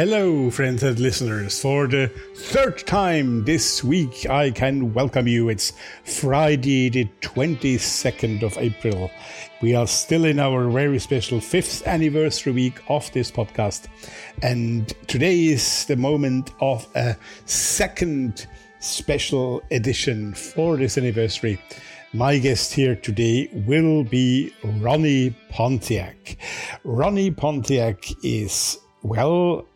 Hello, friends and listeners. For the third time this week, I can welcome you. It's Friday, the 22nd of April. We are still in our very special fifth anniversary week of this podcast. And today is the moment of a second special edition for this anniversary. My guest here today will be Ronnie Pontiac. Ronnie Pontiac is well,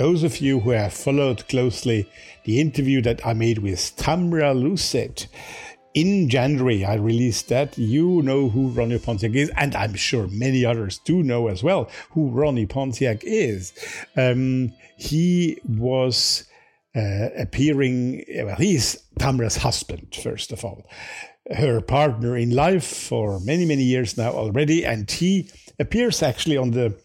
those of you who have followed closely the interview that I made with Tamra Lucid in January, I released that. You know who Ronnie Pontiac is, and I'm sure many others do know as well who Ronnie Pontiac is. Um, he was uh, appearing, well, he's Tamra's husband, first of all, her partner in life for many, many years now already, and he appears actually on the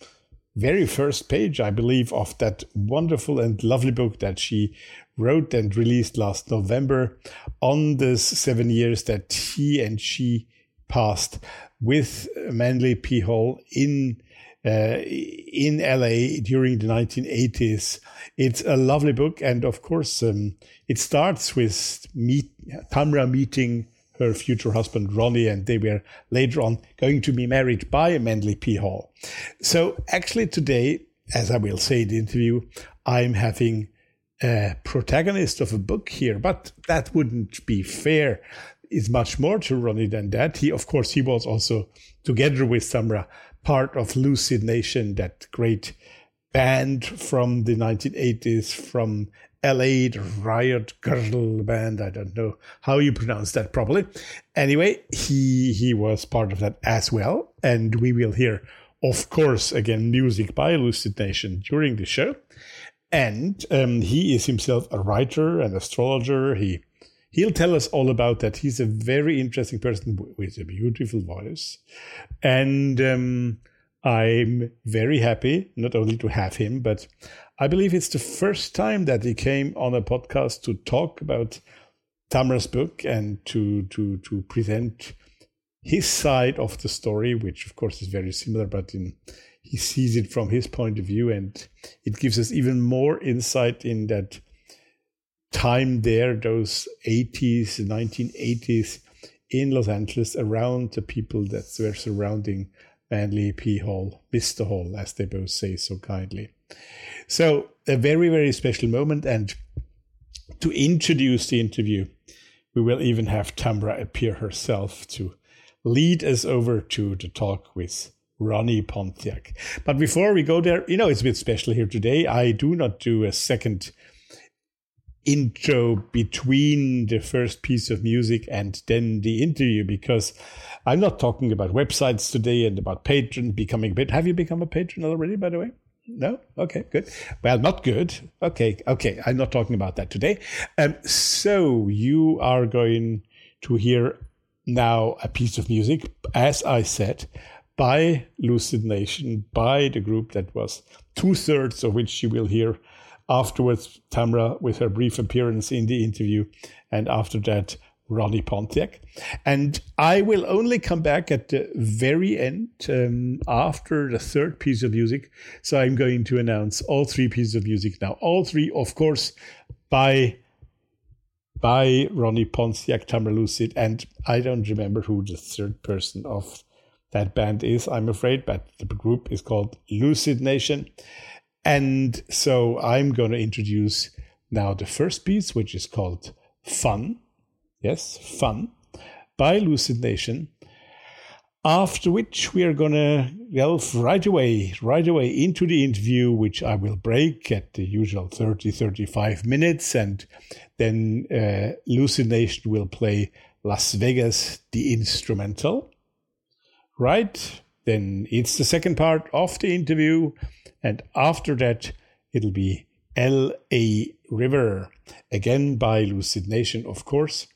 very first page, I believe, of that wonderful and lovely book that she wrote and released last November on the seven years that he and she passed with Manly P. Hall in uh, in LA during the 1980s. It's a lovely book, and of course, um, it starts with meet Tamra meeting her future husband Ronnie, and they were later on going to be married by Manly P. Hall. So, actually, today, as I will say in the interview, I'm having a protagonist of a book here, but that wouldn't be fair. Is much more to Ronnie than that. He, of course, he was also together with Tamra part of Lucid Nation, that great band from the 1980s from LA, the Riot Grrrl band. I don't know how you pronounce that properly. Anyway, he he was part of that as well, and we will hear, of course, again music by Lucid Nation during the show. And um, he is himself a writer and astrologer. He he'll tell us all about that. He's a very interesting person with a beautiful voice, and. Um, I'm very happy not only to have him, but I believe it's the first time that he came on a podcast to talk about Tamra's book and to to to present his side of the story, which of course is very similar, but in he sees it from his point of view, and it gives us even more insight in that time there, those 80s, 1980s in Los Angeles, around the people that were surrounding Manly P. Hall, Mr. Hall, as they both say so kindly. So, a very, very special moment. And to introduce the interview, we will even have Tamra appear herself to lead us over to the talk with Ronnie Pontiac. But before we go there, you know, it's a bit special here today. I do not do a second intro between the first piece of music and then the interview because I'm not talking about websites today and about patron becoming a bit. Have you become a patron already, by the way? No? Okay, good. Well, not good. Okay, okay. I'm not talking about that today. Um, so you are going to hear now a piece of music, as I said, by Lucid Nation, by the group that was two thirds of which you will hear Afterwards, Tamra with her brief appearance in the interview, and after that, Ronnie Pontiac. And I will only come back at the very end um, after the third piece of music. So I'm going to announce all three pieces of music now. All three, of course, by by Ronnie Pontiac, Tamra Lucid, and I don't remember who the third person of that band is, I'm afraid, but the group is called Lucid Nation. And so I'm going to introduce now the first piece, which is called Fun. Yes, Fun by Lucid Nation. After which we are going to delve right away, right away into the interview, which I will break at the usual 30, 35 minutes. And then uh, Lucid Nation will play Las Vegas, the instrumental. right, then it's the second part of the interview. And after that, it'll be L.A. River, again by Lucid Nation, of course.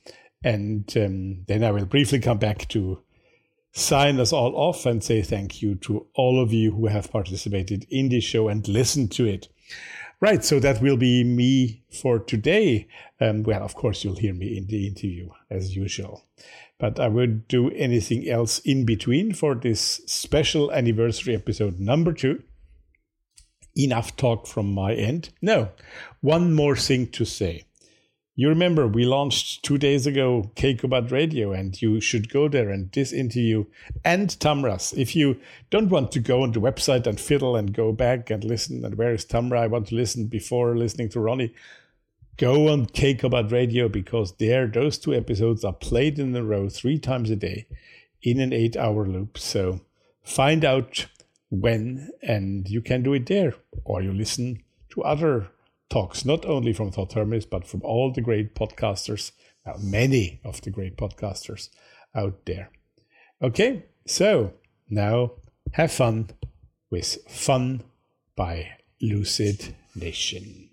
And um, then I will briefly come back to sign us all off and say thank you to all of you who have participated in this show and listened to it. Right, so that will be me for today. Um, well, of course, you'll hear me in the interview as usual. But I would do anything else in between for this special anniversary episode number two. Enough talk from my end. No, one more thing to say. You remember we launched two days ago Keikobat Radio, and you should go there and this interview and Tamras. If you don't want to go on the website and fiddle and go back and listen, and where is Tamra? I want to listen before listening to Ronnie. Go on Keikobat Radio because there those two episodes are played in a row three times a day in an eight hour loop. So find out when, and you can do it there, or you listen to other talks, not only from Thoth Hermes, but from all the great podcasters, well, many of the great podcasters out there. Okay, so now have fun with Fun by Lucid Nation.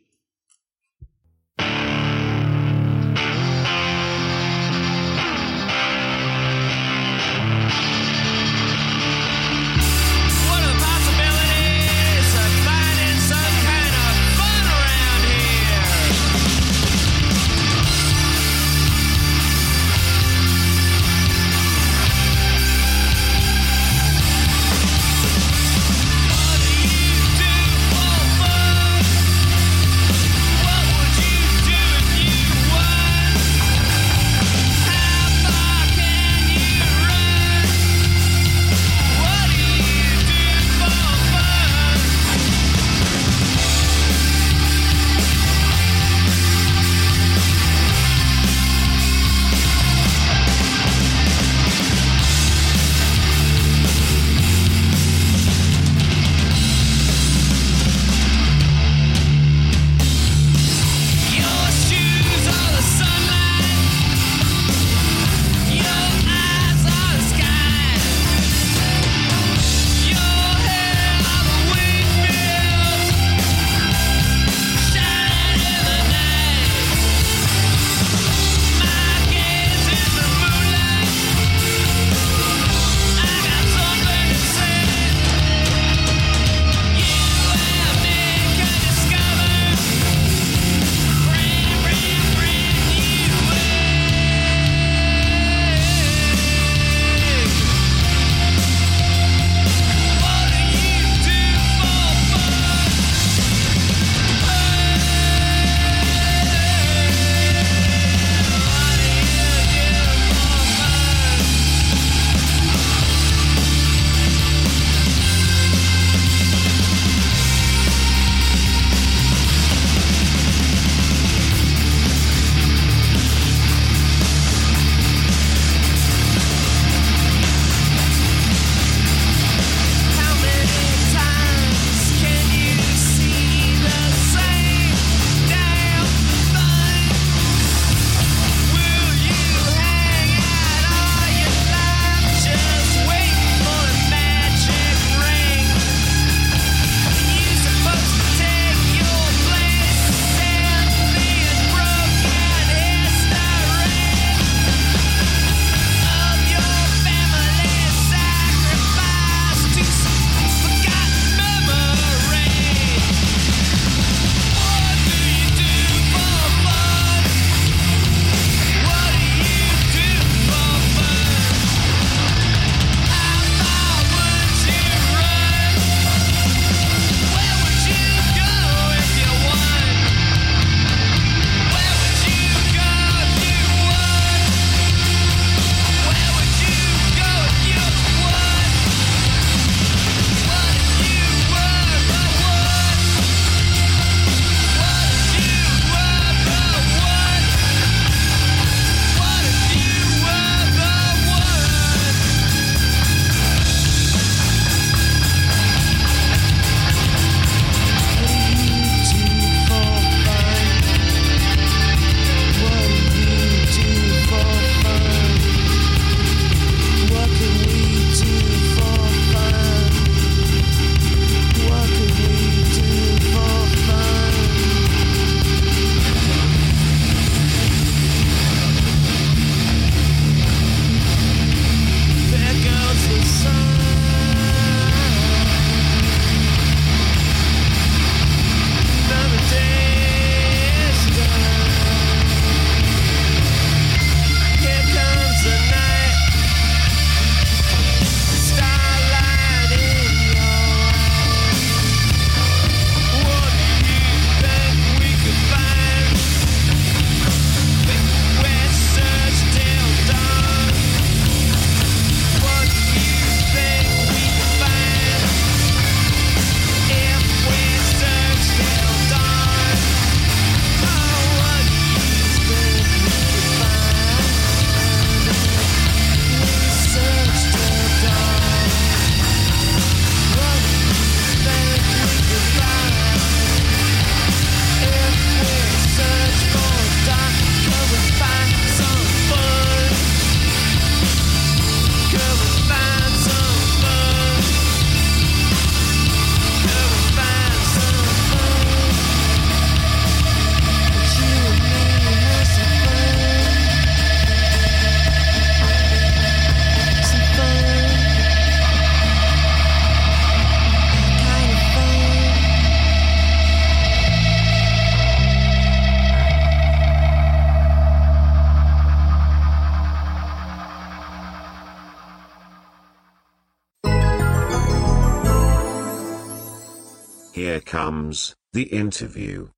Comes the interview.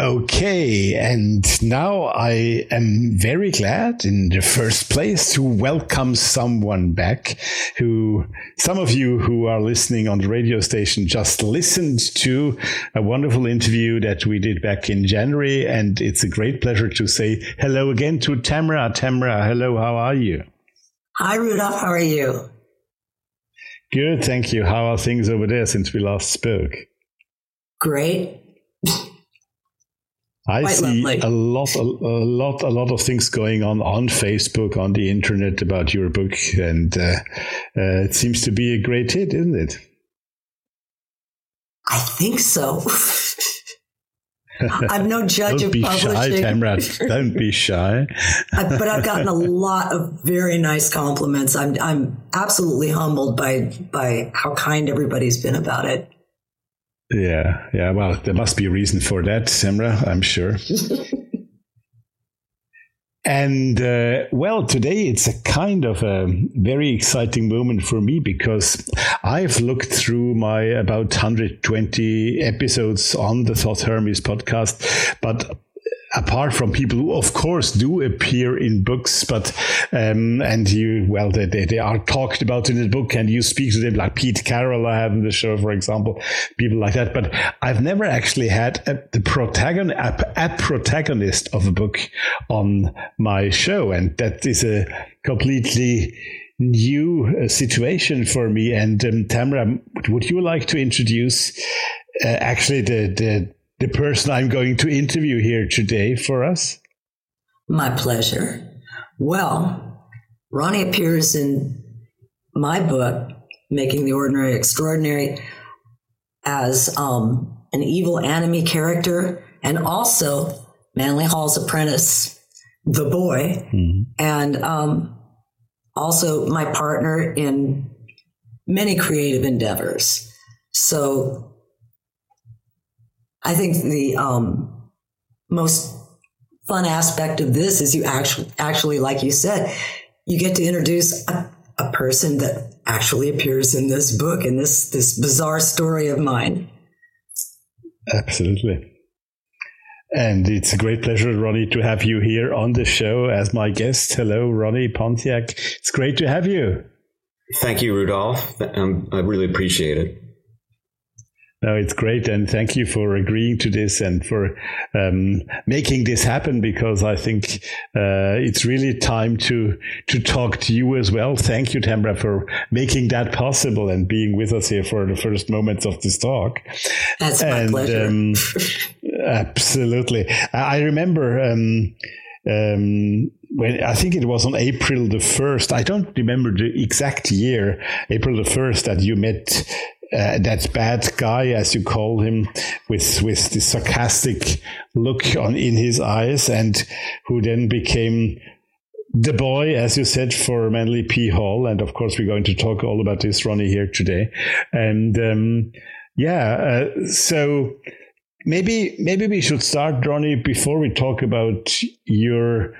Okay, and now I am very glad in the first place to welcome someone back who some of you who are listening on the radio station just listened to a wonderful interview that we did back in January. And it's a great pleasure to say hello again to Tamra. Tamra, hello, how are you? Hi, Rudolph, how are you? Good, thank you. How are things over there since we last spoke? Great. I Quite see lovely. a lot, a, a, lot, a lot of things going on on Facebook, on the internet about your book, and uh, uh, it seems to be a great hit, isn't it? I think so. I'm no judge Don't of be publishing. Shy, Tamra. Don't be shy. but I've gotten a lot of very nice compliments. I'm I'm absolutely humbled by by how kind everybody's been about it. Yeah, yeah. Well, there must be a reason for that, Tamra. I'm sure. and uh, well, today it's a kind of a very exciting moment for me because I've looked through my about 120 episodes on the Thoth Hermes podcast, but apart from people who of course do appear in books but um, and you well they, they, they, are talked about in the book and you speak to them like pete carroll i had in the show for example people like that but i've never actually had a, the protagonist a, a protagonist of a book on my show and that is a completely new uh, situation for me and um, tamra would you like to introduce uh, actually the, the the person I'm going to interview here today for us? My pleasure. Well, Ronnie appears in my book, Making the Ordinary Extraordinary, as um, an evil enemy character and also Manly Hall's apprentice, the boy, mm-hmm. and um, also my partner in many creative endeavors. So I think the um, most fun aspect of this is you actually, actually, like you said, you get to introduce a, a person that actually appears in this book in this this bizarre story of mine. Absolutely. And it's a great pleasure, Ronnie, to have you here on the show as my guest. Hello, Ronnie Pontiac. It's great to have you. Thank you, Rudolph. Um, I really appreciate it. No, it's great, and thank you for agreeing to this and for um, making this happen. Because I think uh, it's really time to to talk to you as well. Thank you, Tamra, for making that possible and being with us here for the first moments of this talk. That's my pleasure. Um, absolutely, I remember. Um, um, when I think it was on April the first. I don't remember the exact year, April the first, that you met uh, that bad guy, as you call him, with with the sarcastic look on in his eyes, and who then became the boy, as you said, for Manly P. Hall, and of course we're going to talk all about this, Ronnie, here today, and um, yeah, uh, so maybe maybe we should start, Ronnie, before we talk about your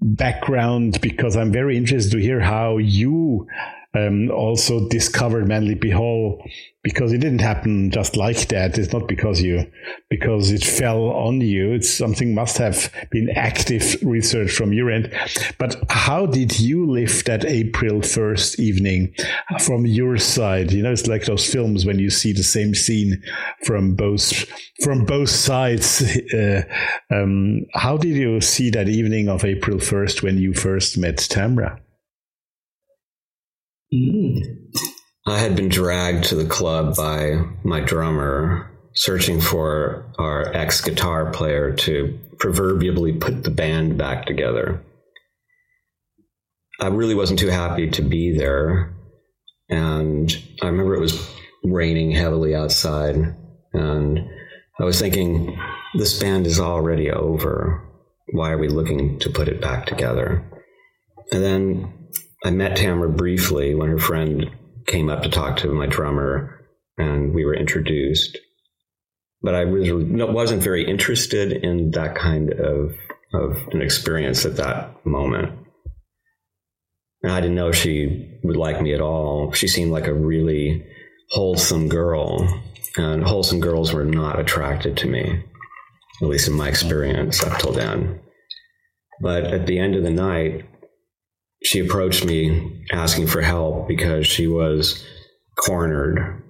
background, because I'm very interested to hear how you um, also discovered Manly P. Hall because it didn't happen just like that. It's not because you because it fell on you. It's something must have been active research from your end. But how did you live that April first evening from your side? You know, it's like those films when you see the same scene from both from both sides. Uh, um, how did you see that evening of April first when you first met Tamra? Mm. I had been dragged to the club by my drummer, searching for our ex guitar player to proverbially put the band back together. I really wasn't too happy to be there. And I remember it was raining heavily outside. And I was thinking, this band is already over. Why are we looking to put it back together? And then I met Tamara briefly when her friend came up to talk to my drummer, and we were introduced. But I was wasn't very interested in that kind of of an experience at that moment. And I didn't know if she would like me at all. She seemed like a really wholesome girl, and wholesome girls were not attracted to me, at least in my experience up till then. But at the end of the night, she approached me asking for help because she was cornered.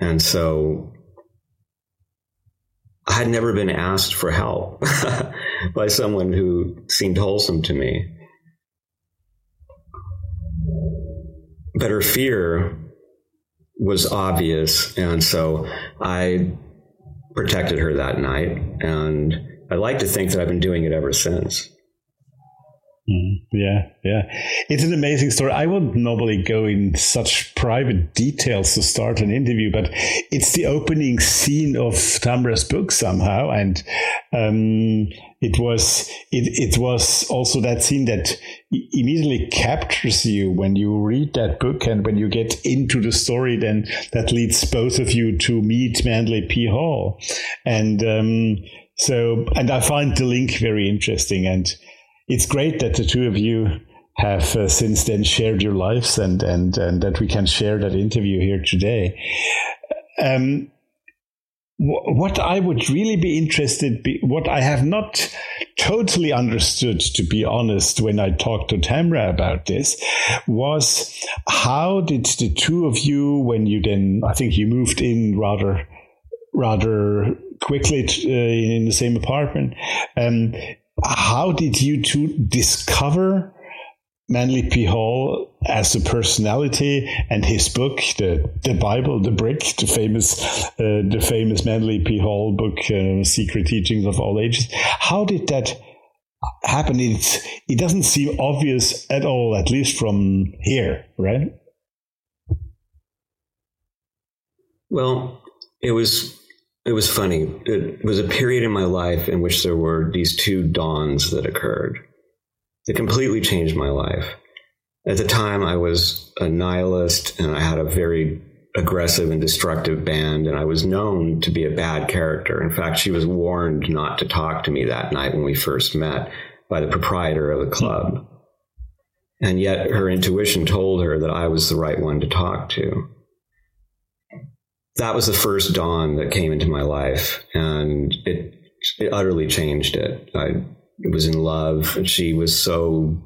And so I had never been asked for help by someone who seemed wholesome to me. But her fear was obvious. And so I protected her that night. And I like to think that I've been doing it ever since. Mm, yeah, yeah. It's an amazing story. I wouldn't normally go in such private details to start an interview, but it's the opening scene of Tamra's book somehow. And um, it was it, it was also that scene that immediately captures you when you read that book and when you get into the story then that leads both of you to meet Manly P. Hall. And um, so and I find the link very interesting and it's great that the two of you have uh, since then shared your lives and, and, and that we can share that interview here today. Um, what I would really be interested, be, what I have not totally understood, to be honest, when I talked to Tamra about this, was how did the two of you, when you then, I think you moved in rather, rather quickly to, uh, in the same apartment, um, how did you two discover Manly P. Hall as a personality and his book, the the Bible, the Brick, the famous uh, the famous Manly P. Hall book, uh, Secret Teachings of All Ages. How did that happen? It it doesn't seem obvious at all, at least from here, right? Well, it was it was funny. It was a period in my life in which there were these two dawns that occurred. It completely changed my life. At the time, I was a nihilist and I had a very aggressive and destructive band, and I was known to be a bad character. In fact, she was warned not to talk to me that night when we first met by the proprietor of the club. And yet, her intuition told her that I was the right one to talk to that was the first dawn that came into my life, and it it utterly changed it. I was in love, and she was so.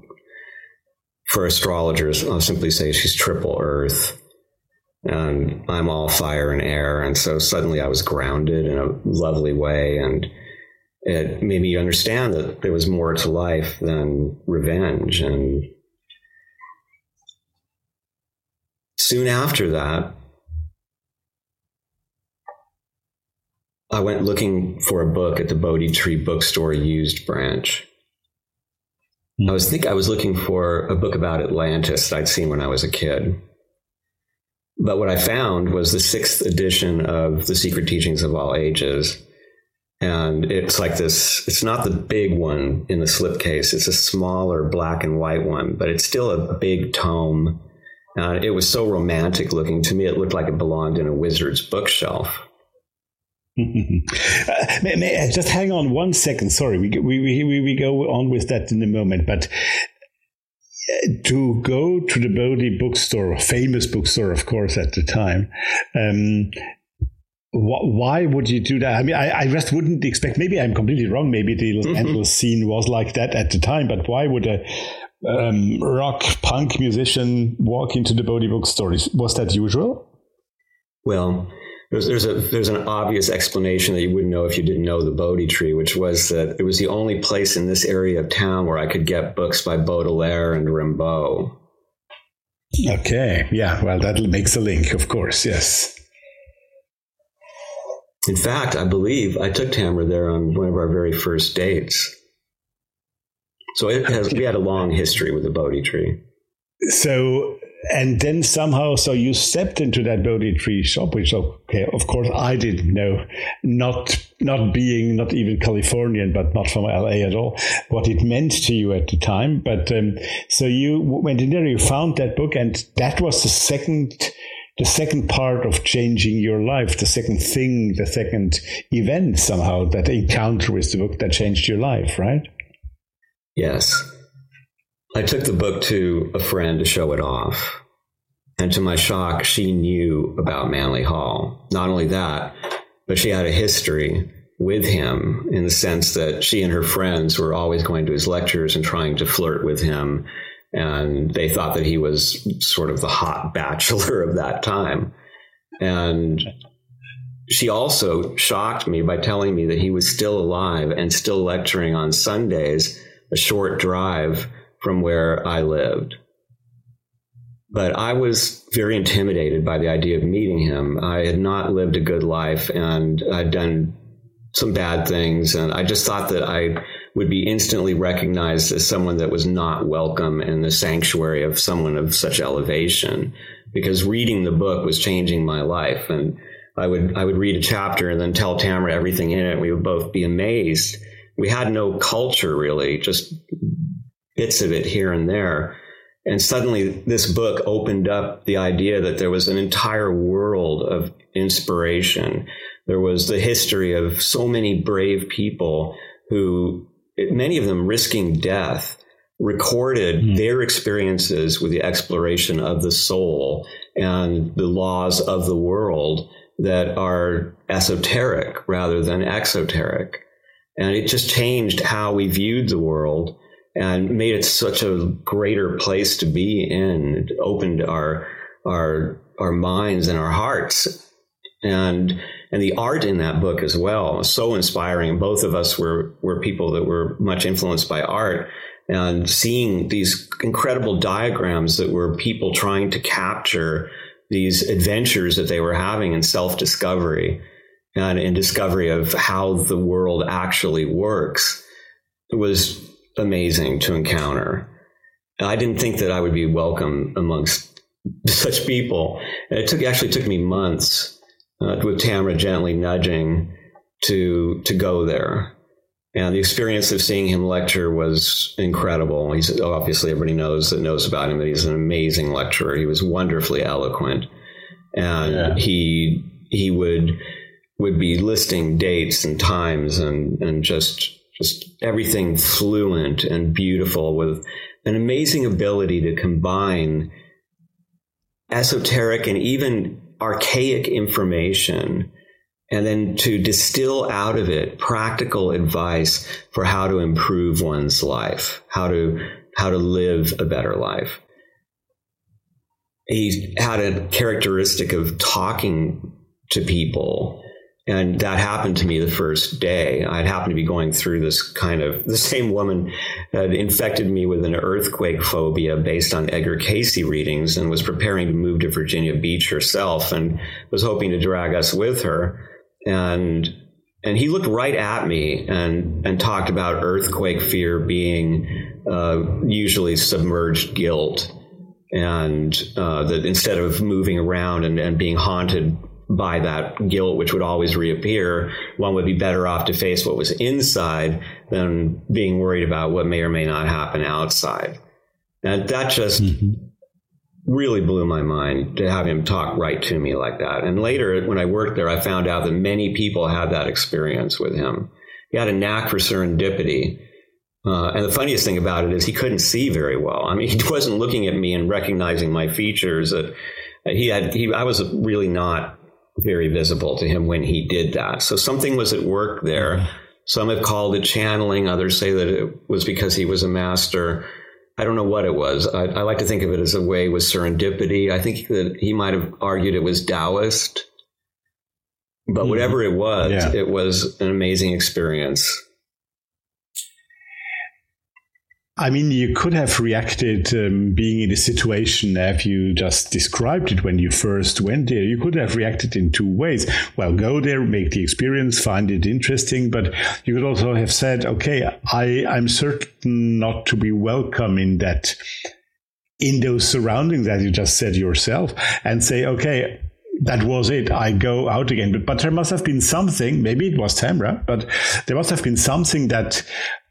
For astrologers, I'll simply say she's triple Earth, and I'm all fire and air, and so suddenly I was grounded in a lovely way, and it made me understand that there was more to life than revenge, and soon after that, I went looking for a book at the Bodhi Tree bookstore used branch. I was think I was looking for a book about Atlantis that I'd seen when I was a kid. But what I found was the sixth edition of The Secret Teachings of All Ages. And it's like this, it's not the big one in the slipcase. It's a smaller black and white one, but it's still a big tome. And it was so romantic looking. To me, it looked like it belonged in a wizard's bookshelf uh, may, may, just hang on one second. Sorry, we, we, we, we go on with that in a moment. But uh, to go to the Bodhi bookstore, famous bookstore, of course, at the time, um, why would you do that? I mean, I, I, just wouldn't expect. Maybe I'm completely wrong. Maybe the Los mm-hmm. Angeles scene was like that at the time. But why would a um, rock punk musician walk into the Bodhi bookstore? Was that usual? Well, there's, there's a there's an obvious explanation that you wouldn't know if you didn't know the Bodhi tree, which was that it was the only place in this area of town where I could get books by Baudelaire and Rimbaud. Okay, yeah, well, that makes a link, of course, yes. In fact, I believe I took Tamra there on one of our very first dates. So it has, we had a long history with the Bodhi tree. So and then somehow, so you stepped into that Bodhi tree shop, which okay, of course I didn't know, not not being not even Californian, but not from LA at all, what it meant to you at the time. But um, so you went in there, you found that book, and that was the second the second part of changing your life, the second thing, the second event somehow, that encounter with the book that changed your life, right? Yes. I took the book to a friend to show it off. And to my shock, she knew about Manly Hall. Not only that, but she had a history with him in the sense that she and her friends were always going to his lectures and trying to flirt with him. And they thought that he was sort of the hot bachelor of that time. And she also shocked me by telling me that he was still alive and still lecturing on Sundays, a short drive from where I lived. But I was very intimidated by the idea of meeting him. I had not lived a good life and I'd done some bad things. And I just thought that I would be instantly recognized as someone that was not welcome in the sanctuary of someone of such elevation because reading the book was changing my life. And I would, I would read a chapter and then tell Tamara everything in it. We would both be amazed. We had no culture really, just bits of it here and there. And suddenly this book opened up the idea that there was an entire world of inspiration. There was the history of so many brave people who, many of them risking death, recorded mm. their experiences with the exploration of the soul and the laws of the world that are esoteric rather than exoteric. And it just changed how we viewed the world and made it such a greater place to be in. It opened our our our minds and our hearts, and and the art in that book as well was so inspiring. Both of us were were people that were much influenced by art, and seeing these incredible diagrams that were people trying to capture these adventures that they were having in self discovery and in discovery of how the world actually works. Was amazing to encounter. I didn't think that I would be welcome amongst such people. And it took actually took me months uh, with Tamara gently nudging to to go there. And the experience of seeing him lecture was incredible. He's obviously everybody knows that knows about him that he's an amazing lecturer. He was wonderfully eloquent, and yeah. he he would would be listing dates and times and and just just everything fluent and beautiful with an amazing ability to combine esoteric and even archaic information and then to distill out of it practical advice for how to improve one's life, how to how to live a better life. He had a characteristic of talking to people and that happened to me the first day. I'd happened to be going through this kind of, the same woman had infected me with an earthquake phobia based on Edgar Cayce readings and was preparing to move to Virginia Beach herself and was hoping to drag us with her. And, and he looked right at me and, and talked about earthquake fear being uh, usually submerged guilt and uh, that instead of moving around and, and being haunted by that guilt, which would always reappear, one would be better off to face what was inside than being worried about what may or may not happen outside. And that just mm-hmm. really blew my mind to have him talk right to me like that. And later, when I worked there, I found out that many people had that experience with him. He had a knack for serendipity. Uh, and the funniest thing about it is he couldn't see very well. I mean, he wasn't looking at me and recognizing my features. That he had, he, I was really not very visible to him when he did that. So something was at work there. Some have called it channeling. Others say that it was because he was a master. I don't know what it was. I, I like to think of it as a way with serendipity. I think that he might have argued it was Taoist. But mm-hmm. whatever it was, yeah. it was an amazing experience. I mean, you could have reacted um, being in a situation as you just described it when you first went there. You could have reacted in two ways. Well, go there, make the experience, find it interesting, but you could also have said, okay, I, I'm certain not to be welcome in that, in those surroundings that you just said yourself and say, okay, that was it. I go out again. But, but there must have been something, maybe it was Tamra, but there must have been something that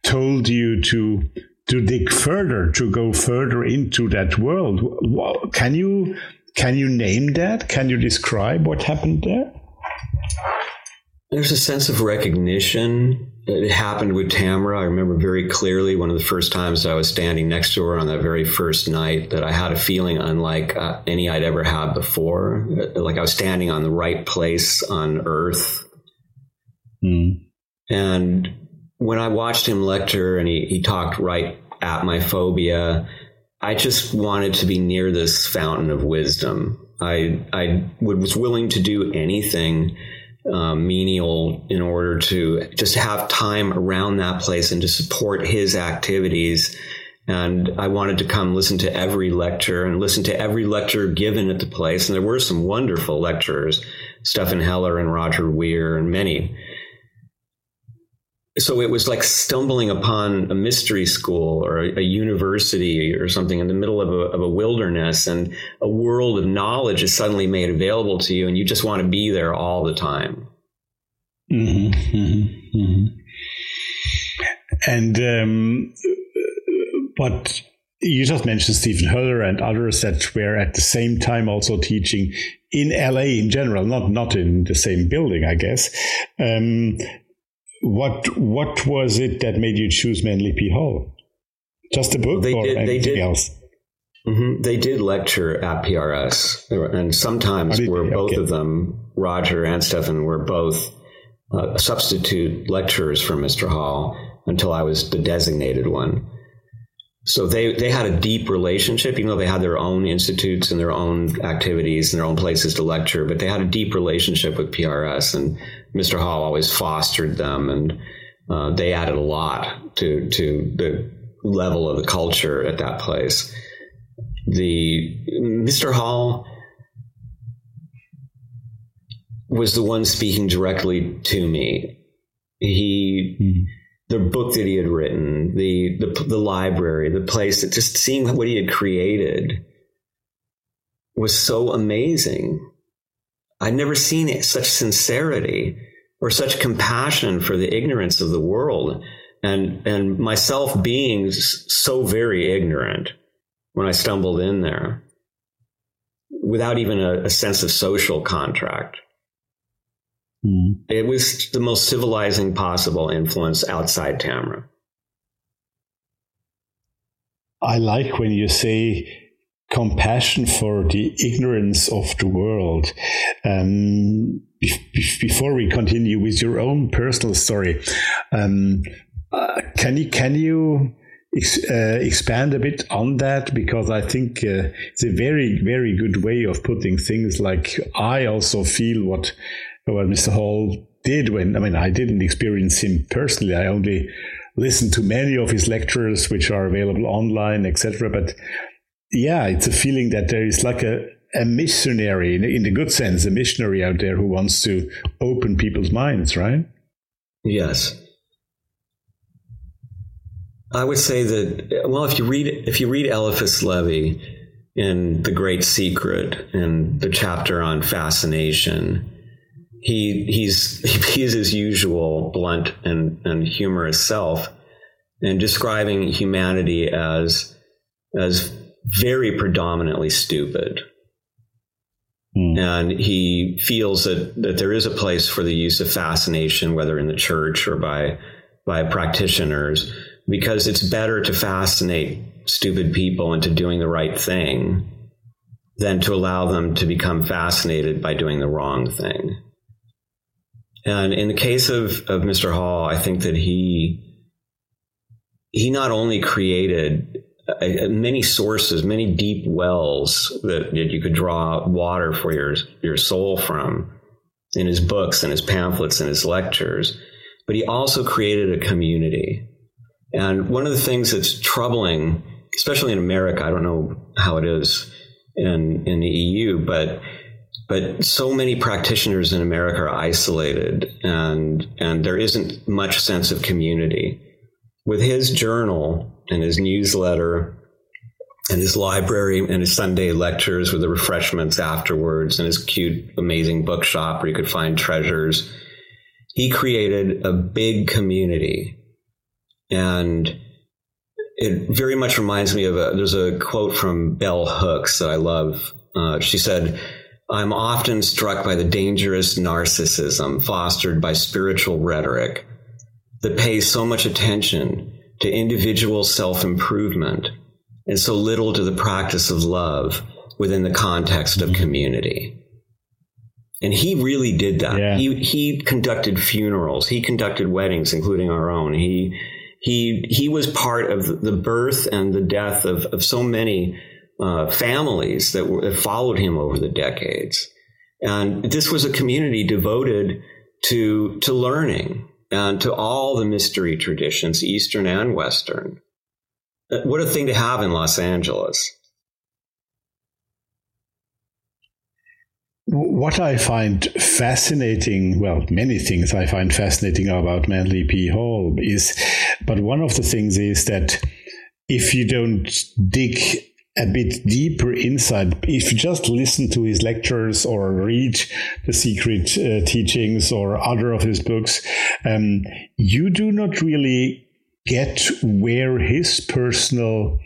told you to to dig further, to go further into that world. Can you can you name that? Can you describe what happened there? There's a sense of recognition it happened with Tamara. I remember very clearly one of the first times I was standing next to her on that very first night that I had a feeling unlike uh, any I'd ever had before. Like I was standing on the right place on earth. Mm. And when I watched him lecture and he, he talked right at my phobia, I just wanted to be near this fountain of wisdom. I, I was willing to do anything um, menial in order to just have time around that place and to support his activities. And I wanted to come listen to every lecture and listen to every lecture given at the place. And there were some wonderful lecturers, Stephan Hoeller and Roger Weir and many so it was like stumbling upon a mystery school or a, a, university or something in the middle of a, of a, wilderness and a world of knowledge is suddenly made available to you and you just want to be there all the time mm-hmm, mm-hmm, mm-hmm. and um, but you just mentioned Stephen Hoeller and others that were at the same time also teaching in LA in general, not not in the same building, I guess. Um, what what was it that made you choose Manly P. Hall? Just a book they or did, anything did, else? Mm-hmm, they did lecture at PRS, and sometimes did, were both okay. of them, Roger and Stephan, were both uh, substitute lecturers for Mr. Hall until I was the designated one. So they, they had a deep relationship, even though they had their own institutes and their own activities and their own places to lecture, but they had a deep relationship with PRS. And Mr. Hall always fostered them, and uh, they added a lot to, to the level of the culture at that place. The Mr. Hall was the one speaking directly to me. He. Mm-hmm the book that he had written, the, the the library, the place that just seeing what he had created was so amazing. I'd never seen it, such sincerity or such compassion for the ignorance of the world, and and myself being so very ignorant when I stumbled in there, without even a, a sense of social contract. Mm. It was the most civilizing possible influence outside Tamra. I like when you say compassion for the ignorance of the world. Um, before we continue with your own personal story, um, uh, can you can you ex uh, expand a bit on that? Because I think uh, it's a very very good way of putting things. Like I also feel what what Mr. Hall did when, I mean, I didn't experience him personally. I only listened to many of his lectures, which are available online, etc. But yeah, it's a feeling that there is like a, a missionary, in, the good sense, a missionary out there who wants to open people's minds, right? Yes. I would say that well, if you read if you read Eliphas Levi in The Great Secret and the chapter on fascination, he he's he's his usual blunt and, and humorous self and describing humanity as as very predominantly stupid. Mm. And he feels that, that there is a place for the use of fascination, whether in the church or by by practitioners, because it's better to fascinate stupid people into doing the right thing than to allow them to become fascinated by doing the wrong thing. And in the case of, of Mr. Hall, I think that he he not only created many sources, many deep wells that, that you could draw water for your your soul from in his books and his pamphlets and his lectures, but he also created a community. And one of the things that's troubling, especially in America, I don't know how it is in in the EU, but but so many practitioners in America are isolated and and there isn't much sense of community. With his journal and his newsletter and his library and his Sunday lectures with the refreshments afterwards and his cute, amazing bookshop where you could find treasures, he created a big community. And it very much reminds me of a, there's a quote from Bell Hooks that I love. Uh, she said, I'm often struck by the dangerous narcissism fostered by spiritual rhetoric. That pays so much attention to individual self improvement and so little to the practice of love within the context of community. And he really did that. Yeah. He he conducted funerals. He conducted weddings, including our own. He he he was part of the birth and the death of, of so many uh, families that, were, that followed him over the decades. And this was a community devoted to to learning and to all the mystery traditions, Eastern and Western. Uh, what a thing to have in Los Angeles. What I find fascinating, well, many things I find fascinating about Manly P. Hall is, but one of the things is that if you don't dig a bit deeper inside, if you just listen to his lectures or read the secret uh, teachings or other of his books, um, you do not really get where his personal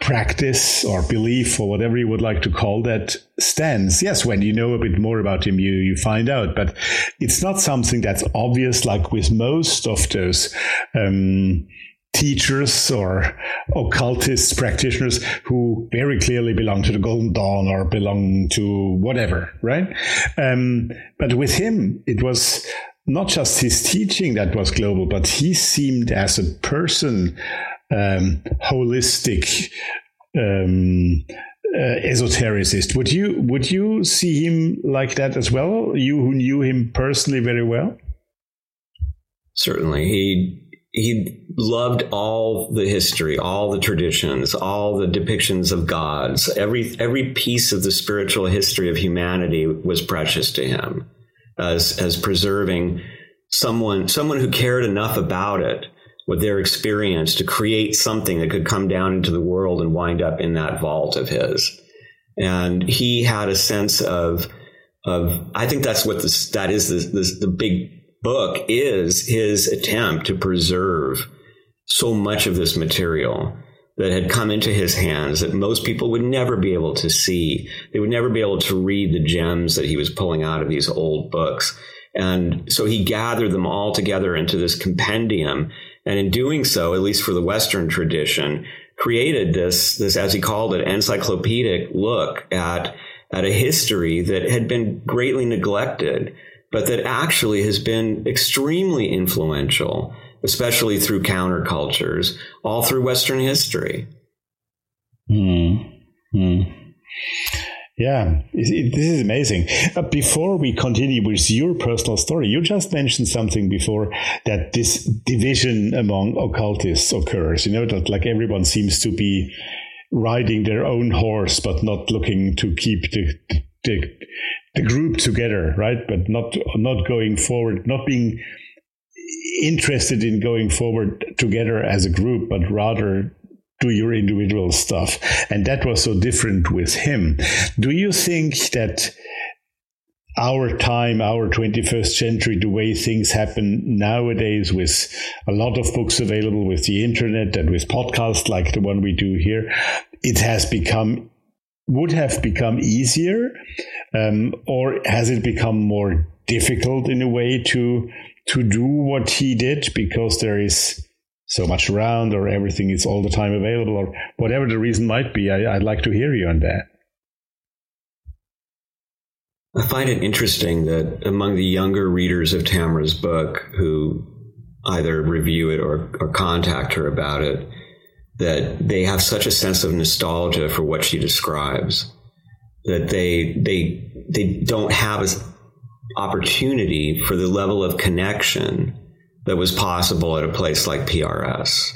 practice or belief or whatever you would like to call that stands. Yes, when you know a bit more about him, you, you find out, but it's not something that's obvious like with most of those um, teachers or occultist practitioners who very clearly belong to the Golden Dawn or belong to whatever, right? Um, but with him, it was not just his teaching that was global, but he seemed as a person um, holistic um, uh, esotericist. Would you would you see him like that as well? You who knew him personally very well. Certainly, he he loved all the history, all the traditions, all the depictions of gods. Every every piece of the spiritual history of humanity was precious to him, as as preserving someone someone who cared enough about it with their experience to create something that could come down into the world and wind up in that vault of his. And he had a sense of, of I think that's what this, that is the, the, the big book is his attempt to preserve so much of this material that had come into his hands that most people would never be able to see. They would never be able to read the gems that he was pulling out of these old books. And so he gathered them all together into this compendium and in doing so, at least for the Western tradition, created this, this, as he called it, encyclopedic look at, at a history that had been greatly neglected, but that actually has been extremely influential, especially through countercultures, all through Western history. Hmm. Hmm. Yeah, this is amazing. Uh, before we continue with your personal story, you just mentioned something before that this division among occultists occurs. You know, that like everyone seems to be riding their own horse, but not looking to keep the, the, the group together, right? But not, not going forward, not being interested in going forward together as a group, but rather do your individual stuff. And that was so different with him. Do you think that our time, our 21st century, the way things happen nowadays with a lot of books available with the internet and with podcasts like the one we do here, it has become, would have become easier? Um, or has it become more difficult in a way to, to do what he did because there is so much around or everything is all the time available or whatever the reason might be. I, would like to hear you on that. I find it interesting that among the younger readers of Tamra's book who either review it or, or contact her about it, that they have such a sense of nostalgia for what she describes that they they they don't have an opportunity for the level of connection that was possible at a place like PRS.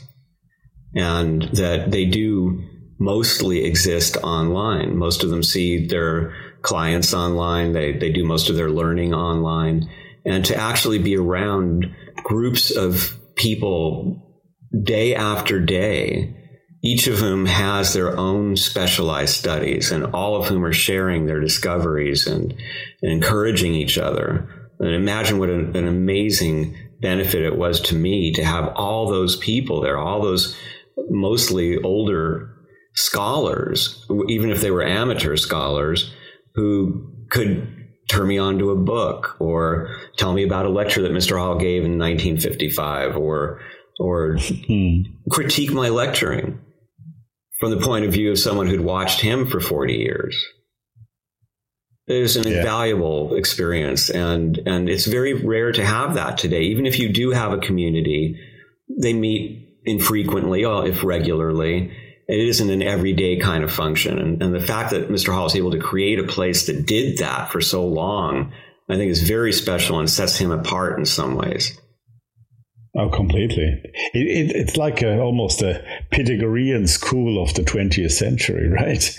And that they do mostly exist online. Most of them see their clients online, they, they do most of their learning online. And to actually be around groups of people day after day, each of whom has their own specialized studies, and all of whom are sharing their discoveries and, and encouraging each other. And imagine what an, an amazing benefit it was to me to have all those people there, all those mostly older scholars, even if they were amateur scholars, who could turn me on to a book or tell me about a lecture that Mr. Hall gave in 1955 or or hmm. critique my lecturing from the point of view of someone who'd watched him for 40 years. It is an yeah. invaluable experience and and it's very rare to have that today. Even if you do have a community, they meet infrequently, or if regularly it isn't an everyday kind of function. And, and the fact that Mr. Hall was able to create a place that did that for so long, I think is very special and sets him apart in some ways. Oh, completely. It, it, it's like a, almost a Pythagorean school of the 20th century, right?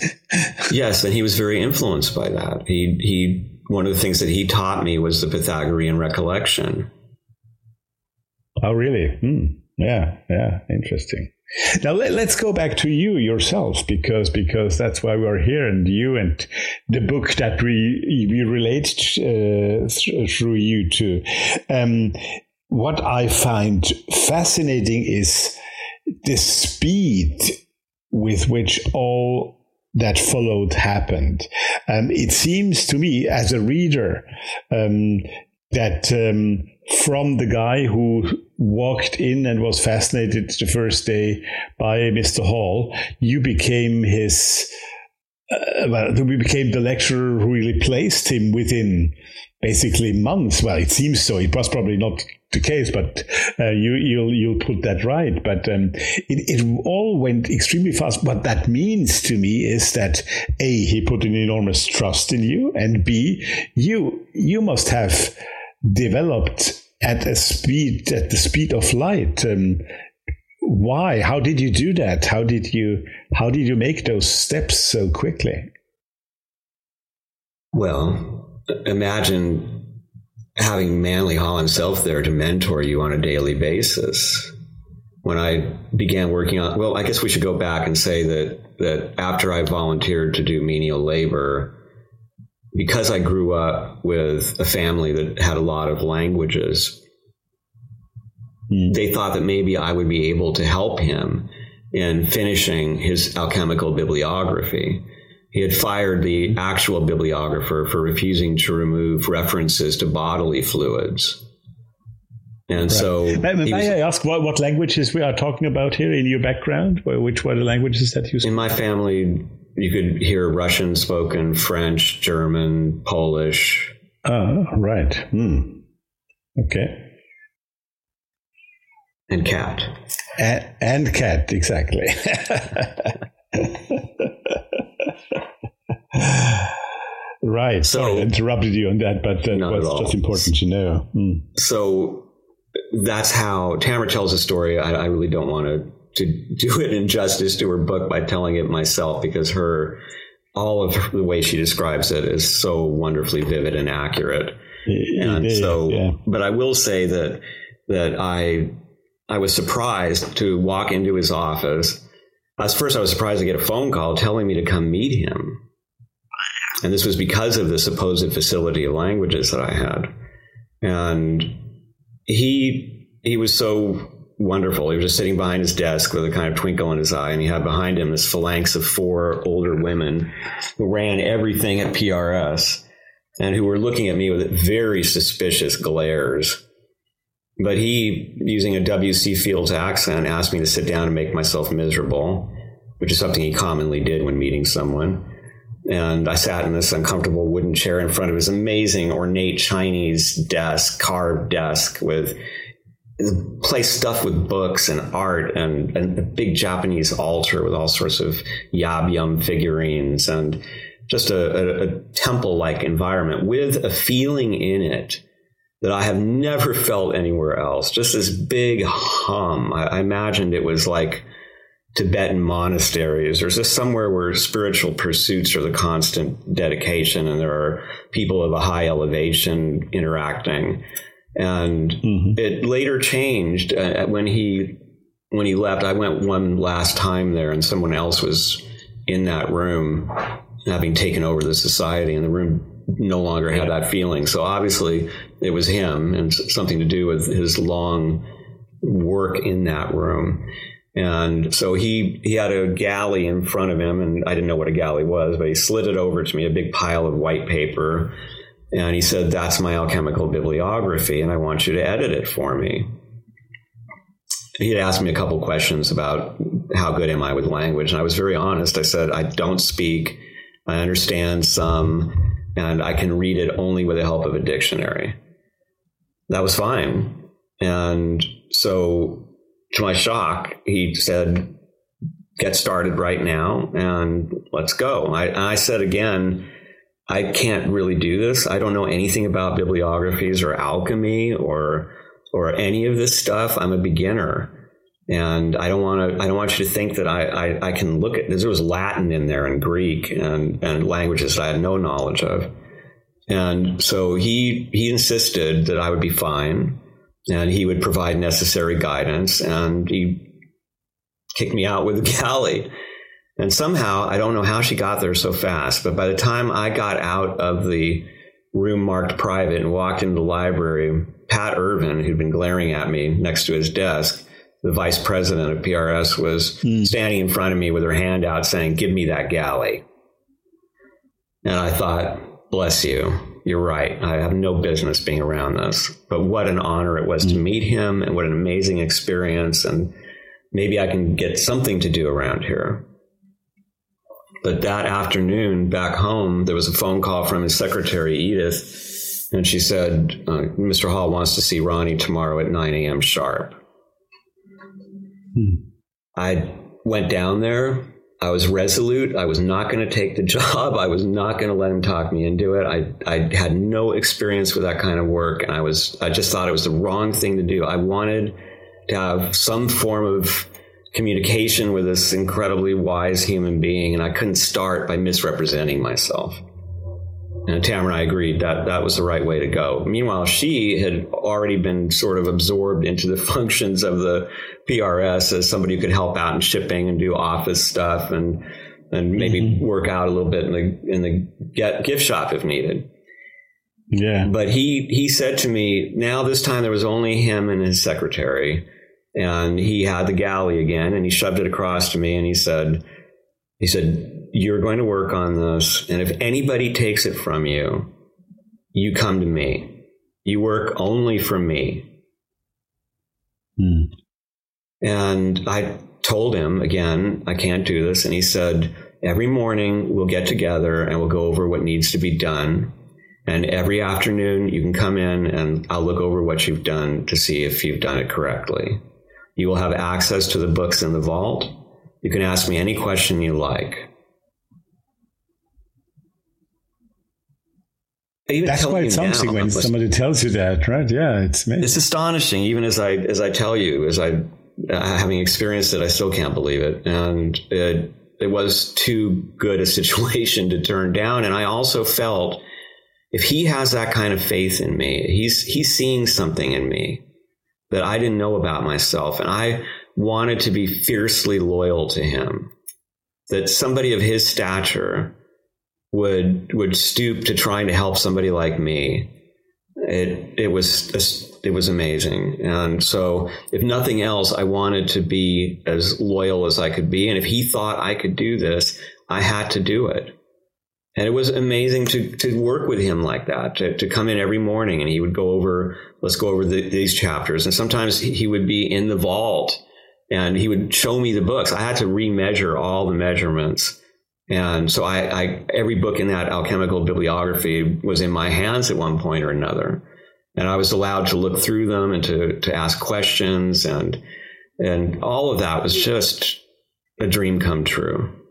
yes, and he was very influenced by that. He, he, one of the things that he taught me was the Pythagorean recollection. Oh, really? Hmm. Yeah, yeah, interesting. Now let, us go back to you yourself because because that's why we're here, and you and the book that we we relate uh, th- through you to. Um, what I find fascinating is the speed with which all that followed happened. Um, it seems to me, as a reader, um, that um, from the guy who walked in and was fascinated the first day by Mr. Hall, you became his. Uh, well, we became the lecturer who really placed him within basically months. Well, it seems so. It was probably not the case, but uh, you, you'll you'll put that right. But um, it, it all went extremely fast. What that means to me is that a he put an enormous trust in you, and b you you must have developed at a speed at the speed of light. Um, why? How did you do that? How did you how did you make those steps so quickly? Well, imagine having Manly Hall himself there to mentor you on a daily basis. When I began working on, well, I guess we should go back and say that that after I volunteered to do menial labor, because I grew up with a family that had a lot of languages, mm. they thought that maybe I would be able to help him in finishing his alchemical bibliography. He had fired the actual bibliographer for refusing to remove references to bodily fluids. And right. so, may, may was, I ask what, what languages we are talking about here in your background? Which were the languages that you? Speak? In my family, you could hear Russian spoken, French, German, Polish. Oh, right. Hmm. Okay. And cat. And, and cat, exactly. right. So, Sorry, I interrupted you on that, but that was just important to know. Mm. So that's how Tamra tells a story. I, I really don't want to to do it injustice to her book by telling it myself because her all of the way she describes it is so wonderfully vivid and accurate. It, and it so, yeah. but I will say that that I I was surprised to walk into his office. At first, I was surprised to get a phone call telling me to come meet him, and this was because of the supposed facility of languages that I had, and he he was so wonderful. He was just sitting behind his desk with a kind of twinkle in his eye, and he had behind him this phalanx of four older women who ran everything at PRS and who were looking at me with very suspicious glares. But he, using a W.C. Fields accent, asked me to sit down and make myself miserable, which is something he commonly did when meeting someone. And I sat in this uncomfortable wooden chair in front of his amazing ornate Chinese desk, carved desk with place stuff with books and art and, and a big Japanese altar with all sorts of yab yum figurines and just a, a, a temple like environment with a feeling in it that I have never felt anywhere else. Just this big hum. I, I imagined it was like Tibetan monasteries or just somewhere where spiritual pursuits are the constant dedication and there are people of a high elevation interacting and mm-hmm. it later changed uh, when he when he left. I went one last time there, and someone else was in that room, having taken over the society, and the room no longer had that feeling. So obviously, it was him, and something to do with his long work in that room. And so he he had a galley in front of him, and I didn't know what a galley was, but he slid it over to me, a big pile of white paper And he said, That's my alchemical bibliography, and I want you to edit it for me. He had asked me a couple questions about how good am I with language. And I was very honest. I said, I don't speak, I understand some, and I can read it only with the help of a dictionary. That was fine. And so, to my shock, he said, Get started right now and let's go. I, I said again, I can't really do this. I don't know anything about bibliographies or alchemy or or any of this stuff. I'm a beginner. And I don't want to. I don't want you to think that I, I, I can look at. There was Latin in there and Greek and and languages that I had no knowledge of, and so he he insisted that I would be fine, and he would provide necessary guidance, and he kicked me out with the galley. And somehow, I don't know how she got there so fast, but by the time I got out of the room marked private and walked into the library, Pat Irvin, who'd been glaring at me next to his desk, the vice president of PRS, was mm. standing in front of me with her hand out saying, Give me that galley. And I thought, Bless you. You're right. I have no business being around this. But what an honor it was mm. to meet him and what an amazing experience. And maybe I can get something to do around here. But that afternoon back home, there was a phone call from his secretary, Edith, and she said, uh, Mr. Hall wants to see Ronnie tomorrow at 9 a.m. sharp. Hmm. I went down there. I was resolute. I was not going to take the job. I was not going to let him talk me into it. I, I had no experience with that kind of work. And I was, I just thought it was the wrong thing to do. I wanted to have some form of communication with this incredibly wise human being, and I couldn't start by misrepresenting myself. And Tamra and I agreed that that was the right way to go. Meanwhile, she had already been sort of absorbed into the functions of the PRS as somebody who could help out in shipping and do office stuff and and maybe mm-hmm. work out a little bit in the in the get, gift shop if needed. Yeah. But he he said to me, now this time there was only him and his secretary and he had the galley again and he shoved it across to me and he said he said you're going to work on this and if anybody takes it from you you come to me you work only for me hmm. and i told him again i can't do this and he said every morning we'll get together and we'll go over what needs to be done and every afternoon you can come in and i'll look over what you've done to see if you've done it correctly you will have access to the books in the vault. You can ask me any question you like. That's why it's something now, when somebody tells you that, right? Yeah, it's amazing. It's astonishing. Even as I as I tell you, as I uh, having experienced it, I still can't believe it, and it it was too good a situation to turn down. And I also felt if he has that kind of faith in me, he's he's seeing something in me that I didn't know about myself. And I wanted to be fiercely loyal to him. That somebody of his stature would would stoop to trying to help somebody like me. It it was it was amazing. And so if nothing else, I wanted to be as loyal as I could be. And if he thought I could do this, I had to do it. And it was amazing to, to work with him like that, to, to come in every morning and he would go over, let's go over the, these chapters. And sometimes he would be in the vault and he would show me the books. I had to remeasure all the measurements. And so I, I, every book in that alchemical bibliography was in my hands at one point or another. And I was allowed to look through them and to, to ask questions and, and all of that was just a dream come true.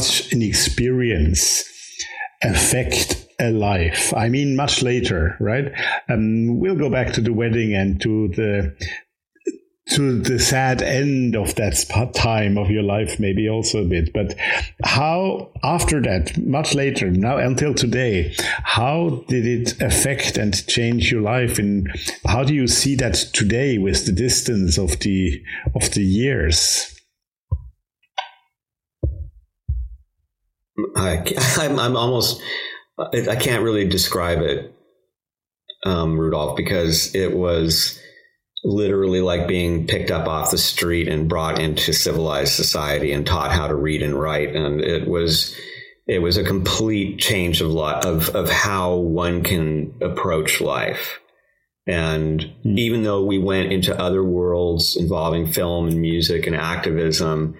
Such an experience affect a life? I mean, much later, right? Um, we'll go back to the wedding and to the to the sad end of that time of your life, maybe also a bit. But how, after that, much later, now until today, how did it affect and change your life? And how do you see that today with the distance of the of the years? I, I'm, I'm almost, I can't really describe it, um, Rudolf, because it was literally like being picked up off the street and brought into civilized society and taught how to read and write. And it was, it was a complete change of lot of, of how one can approach life. And mm. even though we went into other worlds involving film and music and activism,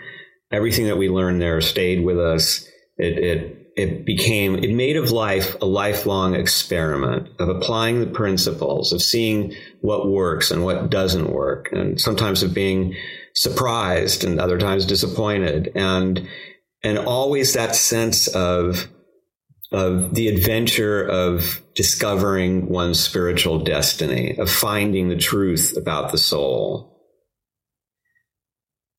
everything that we learned there stayed with us. It, it it became it made of life a lifelong experiment of applying the principles of seeing what works and what doesn't work and sometimes of being surprised and other times disappointed. And and always that sense of of the adventure of discovering one's spiritual destiny of finding the truth about the soul.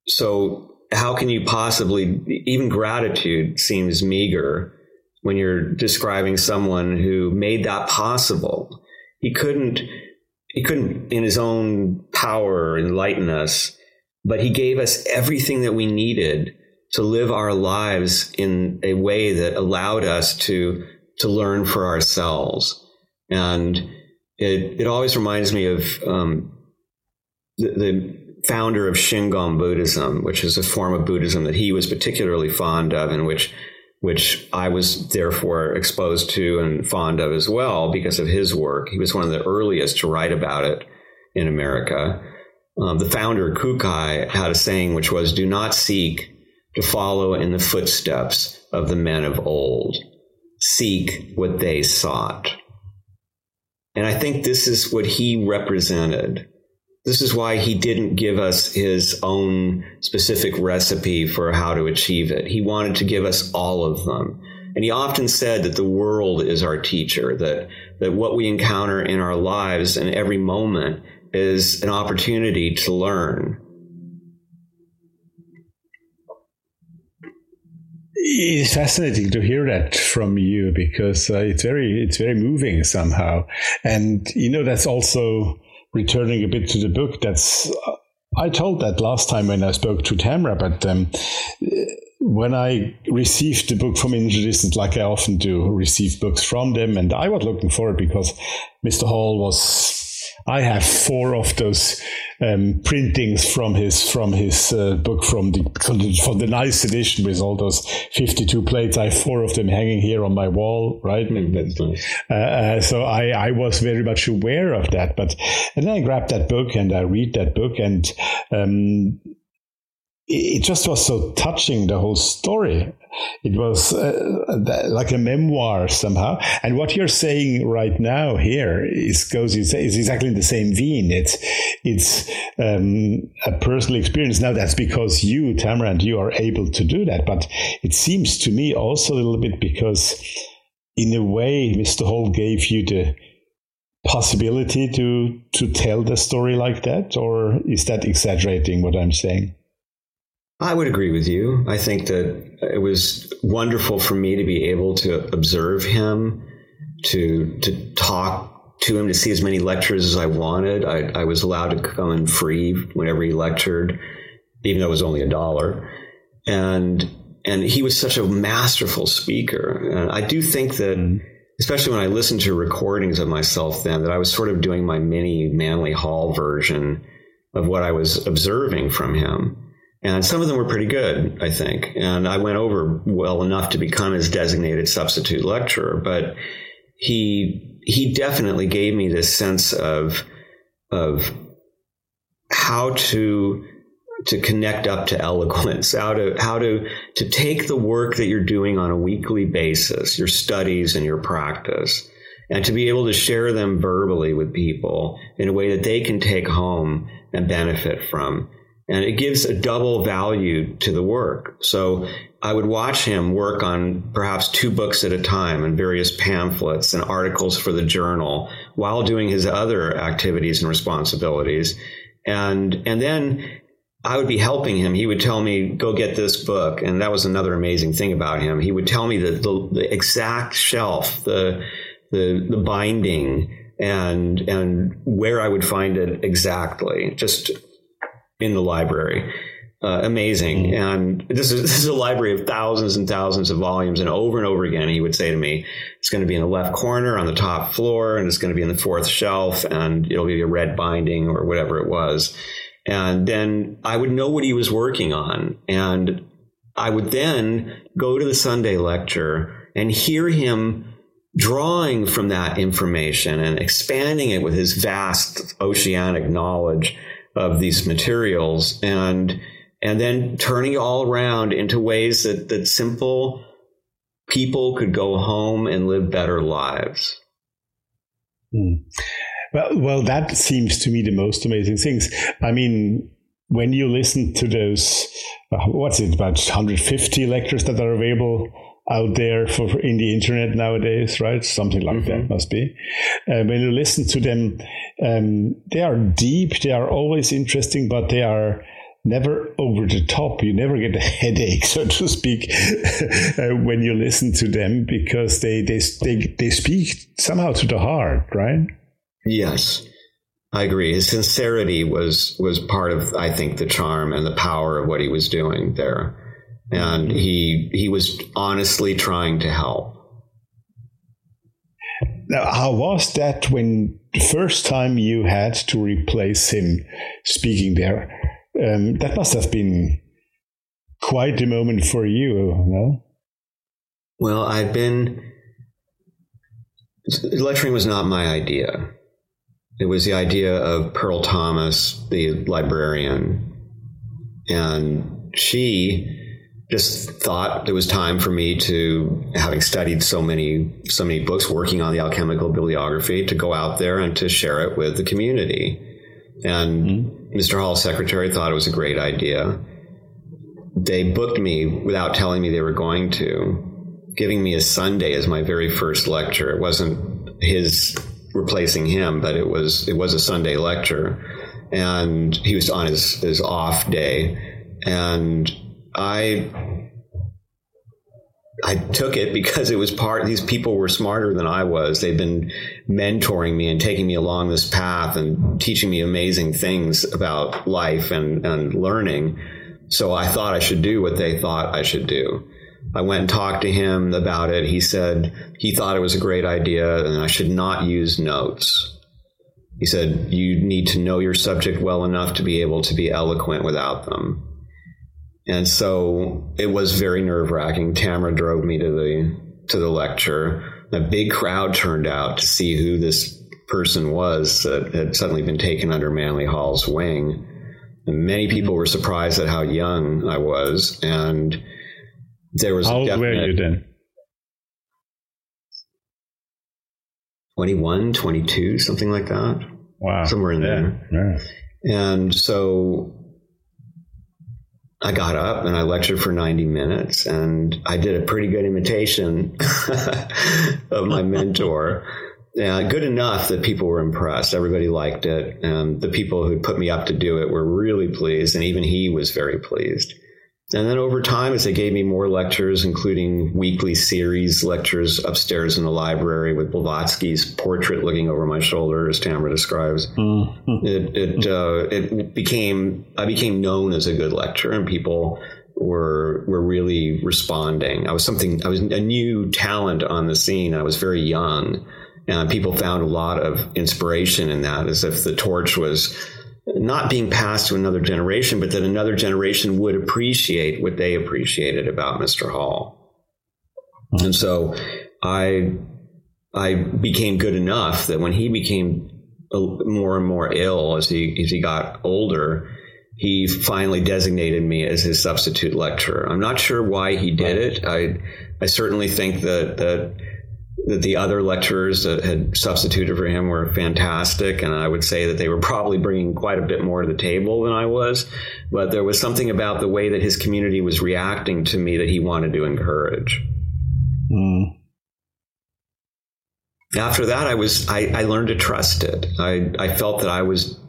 So how can you possibly even gratitude seems meager when you're describing someone who made that possible. He couldn't he couldn't in his own power enlighten us but he gave us everything that we needed to live our lives in a way that allowed us to to learn for ourselves. And it it always reminds me of um, the, the founder of Shingon Buddhism, which is a form of Buddhism that he was particularly fond of, and which which I was therefore exposed to and fond of as well because of his work. He was one of the earliest to write about it in America. Um, the founder Kukai had a saying which was, "Do not seek to follow in the footsteps of the men of old. Seek what they sought." And I think this is what he represented this is why he didn't give us his own specific recipe for how to achieve it. He wanted to give us all of them. And he often said that the world is our teacher, that, that what we encounter in our lives and every moment is an opportunity to learn. It's fascinating to hear that from you because uh, it's very it's very moving somehow, and you know that's also returning a bit to the book, that's I told that last time when I spoke to Tamra, but um, when I received the book from Inner Traditions, like I often do, receive books from them, and I was looking for it because Mr. Hall was I have four of those um, printings from his from his uh, book from the from the nice edition with all those fifty two plates. I have four of them hanging here on my wall, right? Mm, uh, uh, so I I was very much aware of that, but and then I grabbed that book and I read that book and. Um, it just was so touching the whole story. It was uh, like a memoir somehow. And what you're saying right now here is goes is, exactly in the same vein. It's it's um, a personal experience. Now that's because you tamra and you are able to do that. But it seems to me also a little bit because in a way mr hall gave you the possibility to to tell the story like that or is that exaggerating what i'm saying I would agree with you. I think that it was wonderful for me to be able to observe him, to to talk to him, to see as many lectures as I wanted. I, I was allowed to come in free whenever he lectured, even though it was only a dollar. And and he was such a masterful speaker. And I do think that, mm-hmm. especially when I listened to recordings of myself then, that I was sort of doing my mini Manly Hall version of what I was observing from him and some of them were pretty good, I think. And I went over well enough to become his designated substitute lecturer, but he he definitely gave me this sense of of how to to connect up to eloquence, how to how to to take the work that you're doing on a weekly basis, your studies and your practice, and to be able to share them verbally with people in a way that they can take home and benefit from and it gives a double value to the work. So I would watch him work on perhaps two books at a time and various pamphlets and articles for the journal while doing his other activities and responsibilities. And, and then I would be helping him. He would tell me, go get this book. And that was another amazing thing about him. He would tell me the, the, the exact shelf, the, the, the binding and, and where I would find it exactly, just in the library uh, amazing. Mm-hmm. And this is this is a library of thousands and thousands of volumes. And over and over again, he would say to me, "It's going to be in the left corner on the top floor, and it's going to be in the fourth shelf, and it'll be a red binding or whatever it was." And then I would know what he was working on, and I would then go to the Sunday lecture and hear him drawing from that information and expanding it with his vast oceanic knowledge of these materials and and then turning all around into ways that, that simple people could go home and live better lives. Hmm. Well, well, that seems to me the most amazing things. I mean, when you listen to those, uh, what's it, about 150 lectures that are available out there for in the internet nowadays, right? Something like mm-hmm. that must be. Uh, when you listen to them, um, they are deep, they are always interesting, but they are never over the top. You never get a headache, so to speak, uh, when you listen to them because they, they, they, they speak somehow to the heart, right? Yes. I agree. His sincerity was was part of, I think, the charm and the power of what he was doing there, and he he was honestly trying to help. Now, how was that when the first time you had to replace him speaking there? Um, that must have been quite a moment for you, no? Well, I've been. Lecturing was not my idea. It was the idea of Pearl Thomas, the librarian. And she just thought it was time for me to, having studied so many, so many books, working on the alchemical bibliography, to go out there and to share it with the community. And mm-hmm. Mr. Hall's secretary thought it was a great idea. They booked me without telling me they were going to, giving me a Sunday as my very first lecture. It wasn't his replacing him, but it was it was a Sunday lecture, and he was on his his off day, and I I took it because it was part, these people were smarter than I was. They've been mentoring me and taking me along this path and teaching me amazing things about life and, and learning. So I thought I should do what they thought I should do. I went and talked to him about it. He said he thought it was a great idea and I should not use notes. He said, You need to know your subject well enough to be able to be eloquent without them. And so it was very nerve wracking. Tamra drove me to the to the lecture. A big crowd turned out to see who this person was that had suddenly been taken under Manly Hall's wing. And many people were surprised at how young I was, and there was how old were you then? 21, 22, something like that. Wow. Somewhere in yeah. there. Yeah. And so I got up and I lectured for 90 minutes and I did a pretty good imitation of my mentor. Yeah, good enough that people were impressed. Everybody liked it. And the people who put me up to do it were really pleased. And even he was very pleased. And then over time, as they gave me more lectures, including weekly series lectures upstairs in the library with Blavatsky's portrait looking over my shoulder, as Tamra describes, mm-hmm. it it, uh, it became I became known as a good lecturer, and people were were really responding. I was something I was a new talent on the scene. I was very young, and people found a lot of inspiration in that, as if the torch was not being passed to another generation, but that another generation would appreciate what they appreciated about Mr. Hall. And so I I became good enough that when he became more and more ill as he as he got older, he finally designated me as his substitute lecturer. I'm not sure why he did it. I I certainly think that that that the other lecturers that had substituted for him were fantastic, and I would say that they were probably bringing quite a bit more to the table than I was. But there was something about the way that his community was reacting to me that he wanted to encourage. Mm. After that, I was I, I learned to trust it. I, I felt that I was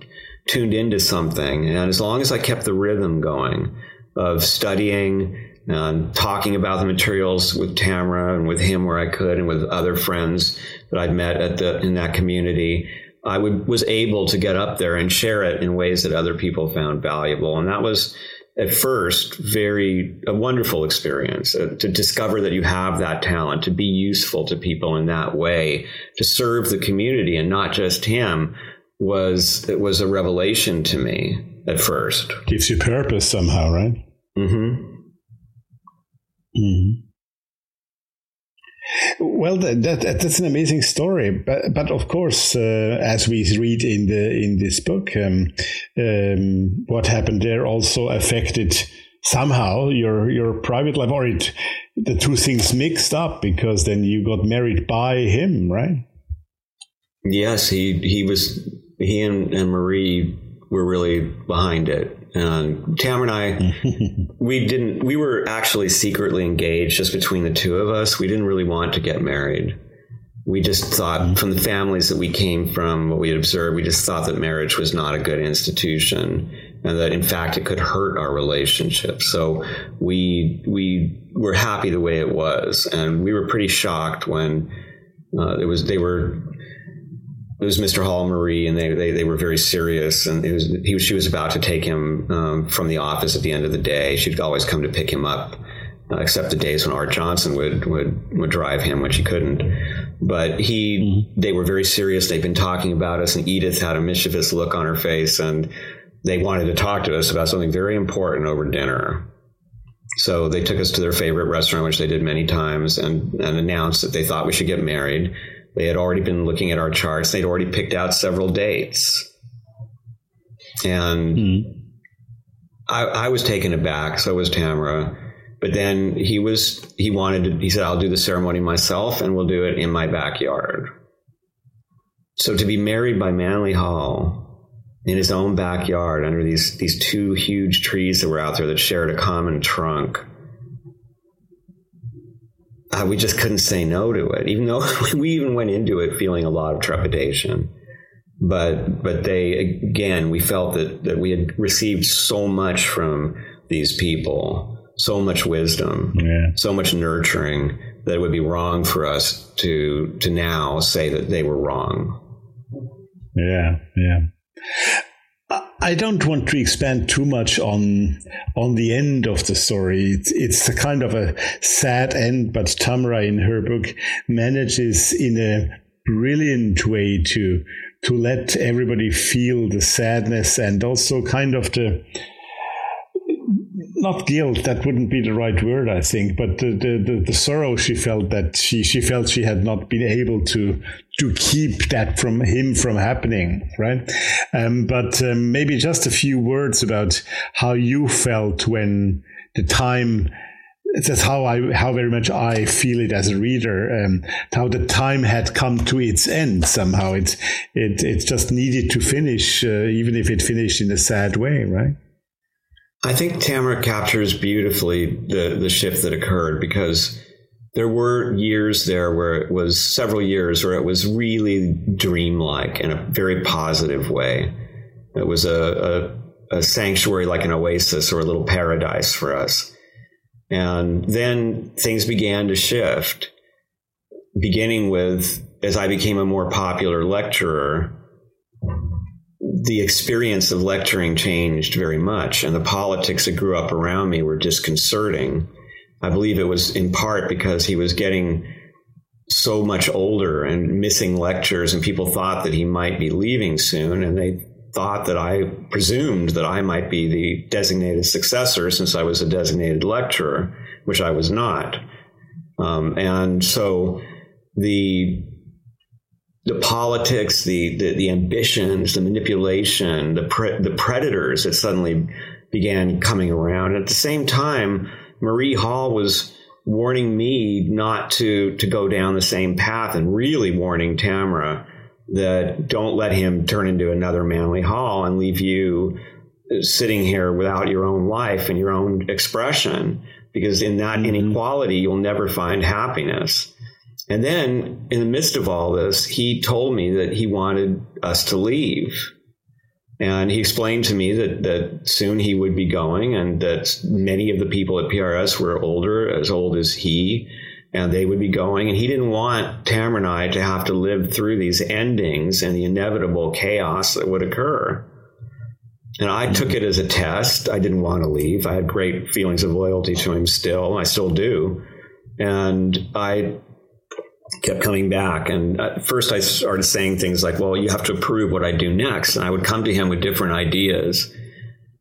tuned into something, and as long as I kept the rhythm going of studying and talking about the materials with Tamra and with him where I could, and with other friends that I'd met at the in that community, I would was able to get up there and share it in ways that other people found valuable, and that was at first very a wonderful experience uh, to discover that you have that talent to be useful to people in that way to serve the community and not just him was it was a revelation to me at first. Gives you purpose somehow right? Mm-hmm mm-hmm well, that, that, that's an amazing story, but but of course, uh, as we read in the in this book, um, um, what happened there also affected somehow your your private life, or it the two things mixed up because then you got married by him, right? Yes, he he was he and, and Marie were really behind it. And Tam and I, we didn't, we were actually secretly engaged just between the two of us. We didn't really want to get married. We just thought from the families that we came from, what we had observed, we just thought that marriage was not a good institution and that in fact it could hurt our relationship. So we, we were happy the way it was. And we were pretty shocked when uh, it was, they were it was Mr. Hall and Marie, and they, they, they were very serious. And it was, he was, she was about to take him um, from the office at the end of the day. She'd always come to pick him up, uh, except the days when Art Johnson would, would, would drive him when she couldn't. But he, mm-hmm. they were very serious. They'd been talking about us, and Edith had a mischievous look on her face, and they wanted to talk to us about something very important over dinner. So they took us to their favorite restaurant, which they did many times, and, and announced that they thought we should get married they had already been looking at our charts. They'd already picked out several dates. And mm. I, I, was taken aback. So was Tamra. But then he was, he wanted to, he said, I'll do the ceremony myself and we'll do it in my backyard. So to be married by Manly Hall in his own backyard under these, these two huge trees that were out there that shared a common trunk uh, we just couldn't say no to it, even though we even went into it feeling a lot of trepidation. But but they again, we felt that that we had received so much from these people, so much wisdom, yeah. so much nurturing that it would be wrong for us to to now say that they were wrong. Yeah, yeah. I don't want to expand too much on on the end of the story. It's, it's a kind of a sad end, but Tamra in her book manages in a brilliant way to to let everybody feel the sadness and also kind of the not guilt that wouldn't be the right word i think but the, the, the, sorrow she felt that she, she felt she had not been able to to keep that from him from happening right um, but um, maybe just a few words about how you felt when the time that's how I how very much I feel it as a reader. Um, how the time had come to its end somehow. It it it just needed to finish, uh, even if it finished in a sad way, right? I think Tamra captures beautifully the the shift that occurred because there were years there where it was several years where it was really dreamlike in a very positive way. It was a, a, a sanctuary like an oasis or a little paradise for us. And then things began to shift, beginning with as I became a more popular lecturer the experience of lecturing changed very much, and the politics that grew up around me were disconcerting. I believe it was in part because he was getting so much older and missing lectures, and people thought that he might be leaving soon, and they thought that I presumed that I might be the designated successor since I was a designated lecturer, which I was not. Um, and so the the politics, the, the, the ambitions, the manipulation, the pre- the predators that suddenly began coming around. And at the same time, Marie Hall was warning me not to to go down the same path and really warning Tamra that don't let him turn into another Manly Hall and leave you sitting here without your own life and your own expression because in that mm-hmm. inequality you'll never find happiness. And then in the midst of all this, he told me that he wanted us to leave. And he explained to me that, that soon he would be going and that many of the people at PRS were older, as old as he, and they would be going. And he didn't want Tamra and I to have to live through these endings and the inevitable chaos that would occur. And I mm-hmm. took it as a test. I didn't want to leave. I had great feelings of loyalty to him still. I still do. And I kept coming back. And at first, I started saying things like, well, you have to approve what I do next. And I would come to him with different ideas.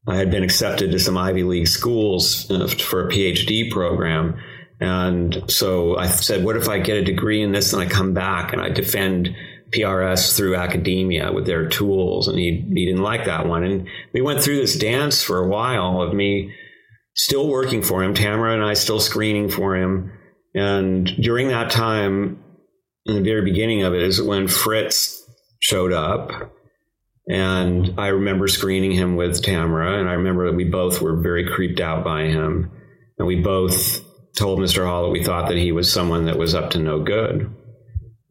I had been accepted to some Ivy League schools uh, for a PhD program. And so I said, what if I get a degree in this and I come back and I defend PRS through academia with their tools? And he, he didn't like that one. And we went through this dance for a while of me still working for him, Tamra and I still screening for him. And during that time, in the very beginning of it is when Fritz showed up. And I remember screening him with Tamra, and I remember that we both were very creeped out by him. And we both told Mr. Hall that we thought that he was someone that was up to no good.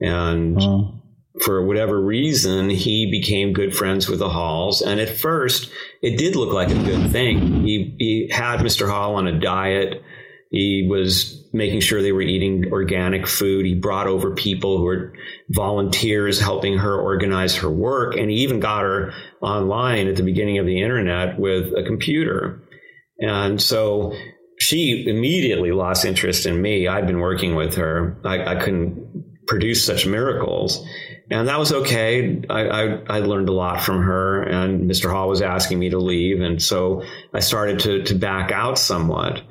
And mm. for whatever reason, he became good friends with the Halls. And at first, it did look like a good thing. He, he had Mr. Hall on a diet he was making sure they were eating organic food. He brought over people who were volunteers helping her organize her work. And he even got her online at the beginning of the internet with a computer. And so she immediately lost interest in me. I'd been working with her. I, I couldn't produce such miracles. And that was okay. I, I, I, learned a lot from her, and Mr. Hall was asking me to leave. And so I started to, to back out somewhat.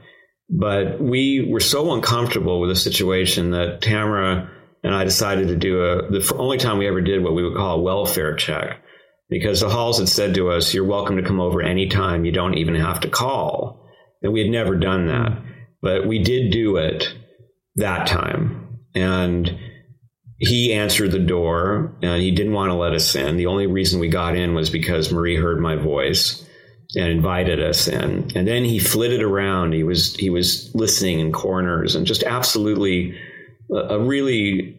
But we were so uncomfortable with the situation that Tamra and I decided to do a the only time we ever did what we would call a welfare check because the halls had said to us, "You're welcome to come over anytime. You don't even have to call." And we had never done that, but we did do it that time, and he answered the door and he didn't want to let us in. The only reason we got in was because Marie heard my voice and invited us in. And then he flitted around. He was he was listening in corners and just absolutely a, a really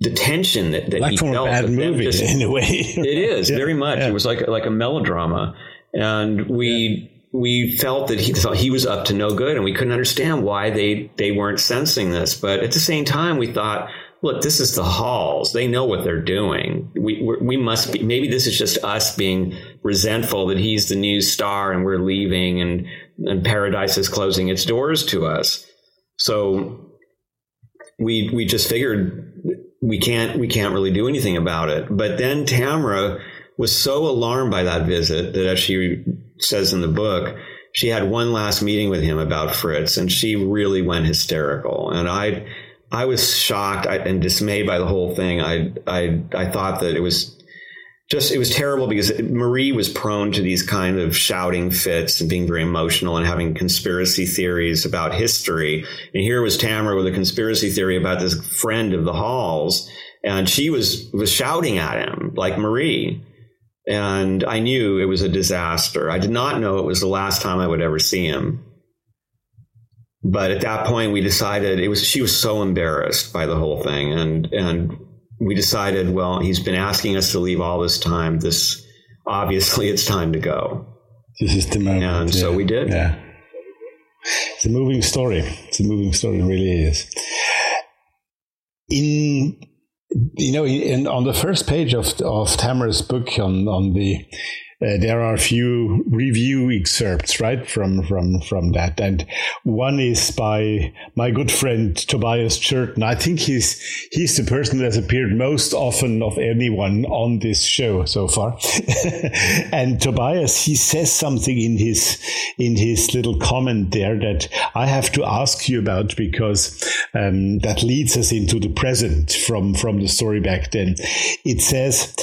the tension that, that like he from felt. a bad movie just, in a way. it is yeah, very much. Yeah. It was like like a melodrama, and we. Yeah. We felt that he thought he was up to no good, and we couldn't understand why they they weren't sensing this. But at the same time, we thought, look, this is the halls. They know what they're doing. We we must be. Maybe this is just us being resentful that he's the new star and we're leaving, and and paradise is closing its doors to us. So we we just figured we can't we can't really do anything about it. But then Tamra was so alarmed by that visit that, as she says in the book, she had one last meeting with him about Fritz, and she really went hysterical. And I I was shocked and dismayed by the whole thing. I, I, I thought that it was just, it was terrible because Marie was prone to these kind of shouting fits and being very emotional and having conspiracy theories about history. And here was Tamra with a conspiracy theory about this friend of the Halls. And she was, was shouting at him like Marie. And I knew it was a disaster. I did not know it was the last time I would ever see him but at that point we decided it was she was so embarrassed by the whole thing. And and we decided well he's been asking us to leave all this time. This obviously it's time to go. This is the moment and yeah. so we did. Yeah. It's a moving story. It's a moving story it really is. In you know in, on the first page of of Tamra's book on on the uh, there are a few review excerpts, right, from from from that, and one is by my good friend Tobias Churton. I think he's he's the person that has appeared most often of anyone on this show so far. and Tobias, he says something in his in his little comment there that I have to ask you about because um, that leads us into the present from from the story back then. It says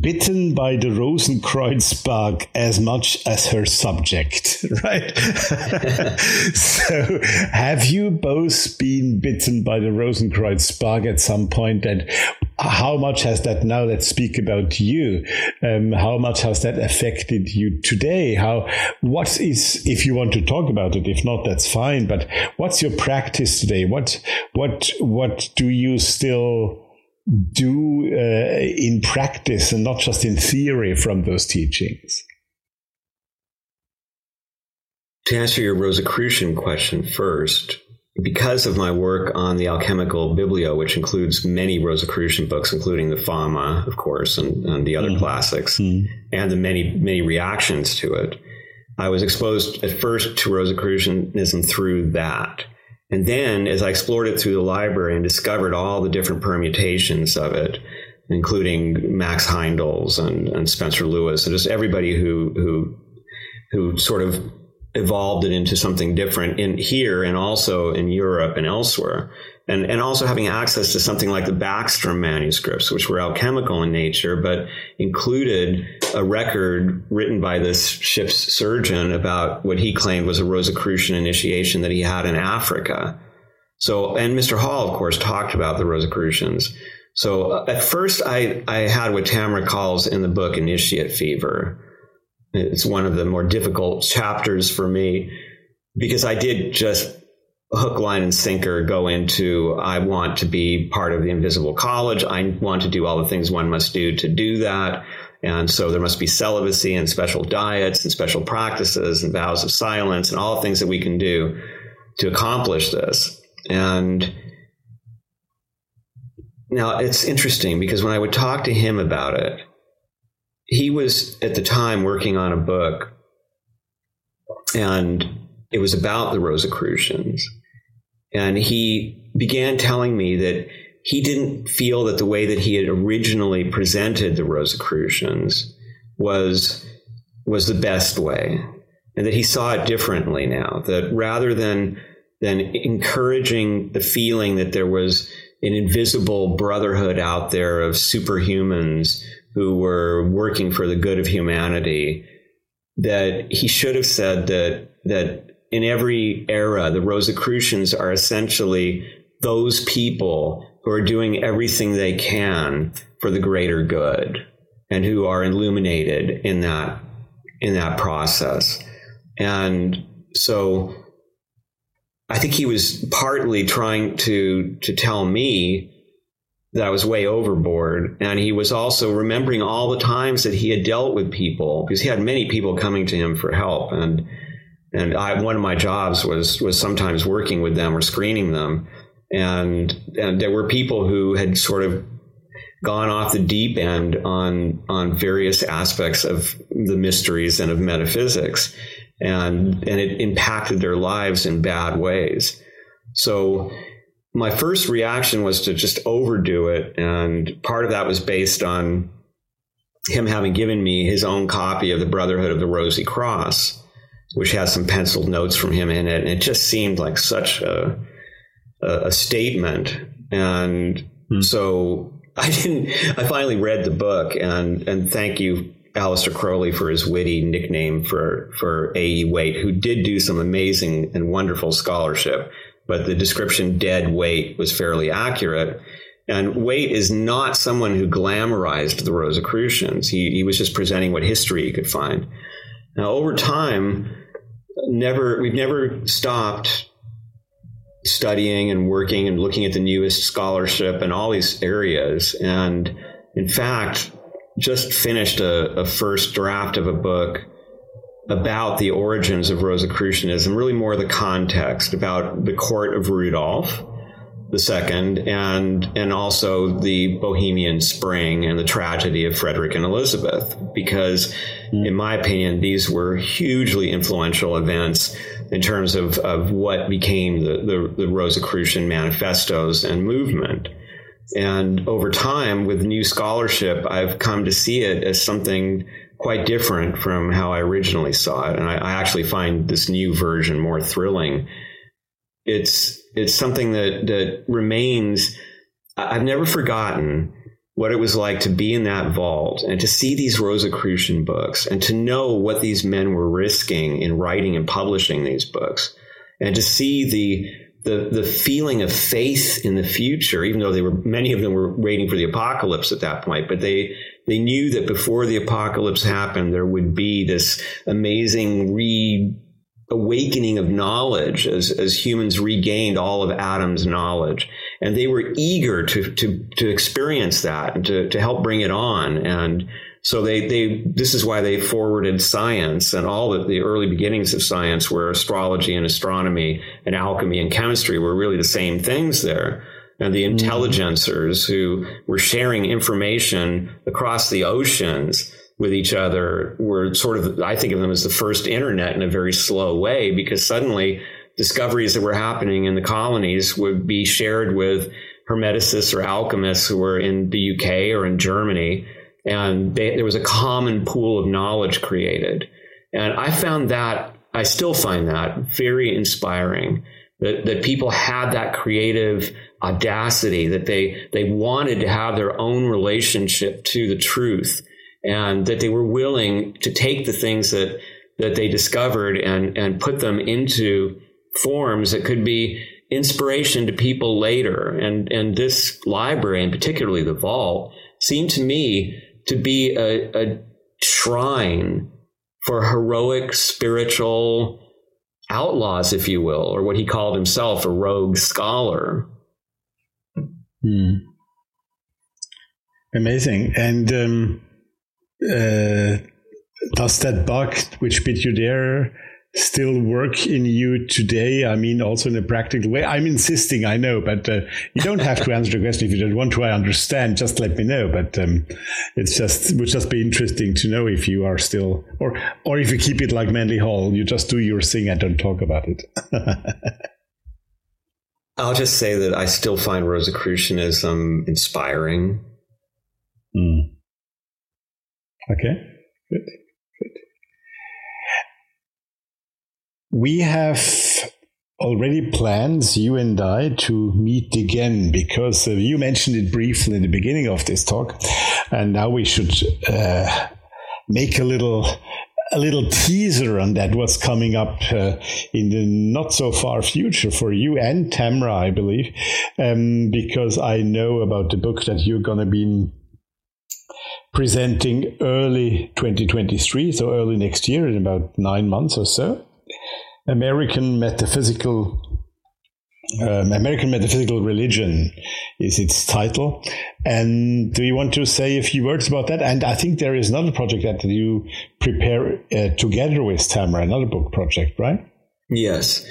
bitten by the Rosenkreuz bug as much as her subject, right? so, have you both been bitten by the Rosenkreuz bug at some point? And how much has that now? Let's speak about you. Um, how much has that affected you today? How, what is, if you want to talk about it, if not, that's fine. But what's your practice today? What, what, what do you still do uh, in practice and not just in theory from those teachings? To answer your Rosicrucian question first, because of my work on the alchemical biblio, which includes many Rosicrucian books, including the Fama, of course, and, and the other mm. classics, mm. and the many, many reactions to it, I was exposed at first to Rosicrucianism through that. And then as I explored it through the library and discovered all the different permutations of it, including Max Heindels and, and Spencer Lewis, and just everybody who, who, who sort of evolved it into something different in here and also in Europe and elsewhere. And, and also having access to something like the Bacstrom manuscripts, which were alchemical in nature, but included a record written by this ship's surgeon about what he claimed was a Rosicrucian initiation that he had in Africa. So, and Mr. Hall, of course, talked about the Rosicrucians. So uh, at first I, I had what Tamra calls in the book initiate fever it's one of the more difficult chapters for me because I did just hook, line, and sinker go into I want to be part of the invisible college. I want to do all the things one must do to do that. And so there must be celibacy and special diets and special practices and vows of silence and all the things that we can do to accomplish this. And now it's interesting because when I would talk to him about it, he was at the time working on a book, and it was about the Rosicrucians. And he began telling me that he didn't feel that the way that he had originally presented the Rosicrucians was was the best way, and that he saw it differently now. That rather than than encouraging the feeling that there was an invisible brotherhood out there of superhumans who were working for the good of humanity, that he should have said that that in every era, the Rosicrucians are essentially those people who are doing everything they can for the greater good and who are illuminated in that in that process. And so I think he was partly trying to to tell me that I was way overboard. And he was also remembering all the times that he had dealt with people because he had many people coming to him for help. And, and I, one of my jobs was, was sometimes working with them or screening them. And, and there were people who had sort of gone off the deep end on, on various aspects of the mysteries and of metaphysics. And, and it impacted their lives in bad ways. So my first reaction was to just overdo it. And part of that was based on him having given me his own copy of the Brotherhood of the Rosy Cross, which has some penciled notes from him in it. And it just seemed like such a, a, a statement. And hmm. so I didn't, I finally read the book and, and thank you, Aleister Crowley for his witty nickname for, for A.E. Waite, who did do some amazing and wonderful scholarship but the description dead weight was fairly accurate. And Waite is not someone who glamorized the Rosicrucians. He, he was just presenting what history he could find. Now, over time, never we've never stopped studying and working and looking at the newest scholarship and all these areas. And in fact, just finished a, a first draft of a book about the origins of Rosicrucianism, really more the context about the court of Rudolph II and and also the Bohemian Spring and the tragedy of Frederick and Elizabeth, because in my opinion, these were hugely influential events in terms of, of what became the, the, the Rosicrucian manifestos and movement. And over time, with new scholarship, I've come to see it as something quite different from how I originally saw it. And I, I, actually find this new version more thrilling. It's it's something that that remains. I've never forgotten what it was like to be in that vault and to see these Rosicrucian books and to know what these men were risking in writing and publishing these books and to see the the the feeling of faith in the future, even though they were many of them were waiting for the apocalypse at that point, but they they knew that before the apocalypse happened, there would be this amazing reawakening of knowledge as, as humans regained all of Adam's knowledge. And they were eager to, to, to experience that and to, to help bring it on. And so they, they, this is why they forwarded science and all the, the early beginnings of science where astrology and astronomy and alchemy and chemistry were really the same things there. And the mm-hmm. intelligencers who were sharing information across the oceans with each other were sort of, I think of them as the first internet in a very slow way because suddenly discoveries that were happening in the colonies would be shared with hermeticists or alchemists who were in the UK or in Germany and they, there was a common pool of knowledge created. And I found that, I still find that very inspiring that, that people had that creative audacity, that they, they wanted to have their own relationship to the truth, and that they were willing to take the things that, that they discovered and, and put them into forms that could be inspiration to people later. And, and this library, and particularly the vault, seemed to me to be a, a shrine for heroic spiritual outlaws, if you will, or what he called himself a rogue scholar. Hmm. Amazing. And um, uh, does that bug which bit you there still work in you today? I mean, also in a practical way. I'm insisting, I know, but uh, you don't have to answer the question if you don't want to. I understand. Just let me know. But um, it's just it would just be interesting to know if you are still, or or if you keep it like Manly Hall, you just do your thing and don't talk about it. I'll just say that I still find Rosicrucianism inspiring. Mm. Okay, good. We have already plans, you and I, to meet again because uh, you mentioned it briefly in the beginning of this talk, and now we should uh, make a little a little teaser on that what's coming up uh, in the not so far future for you and Tamra, I believe, um, because I know about the book that you're going to be presenting early 2023, so early next year in about nine months or so. American metaphysical um, American Metaphysical Religion is its title. And do you want to say a few words about that? And I think there is another project that you prepare uh, together with Tamra, another book project, right? Yes.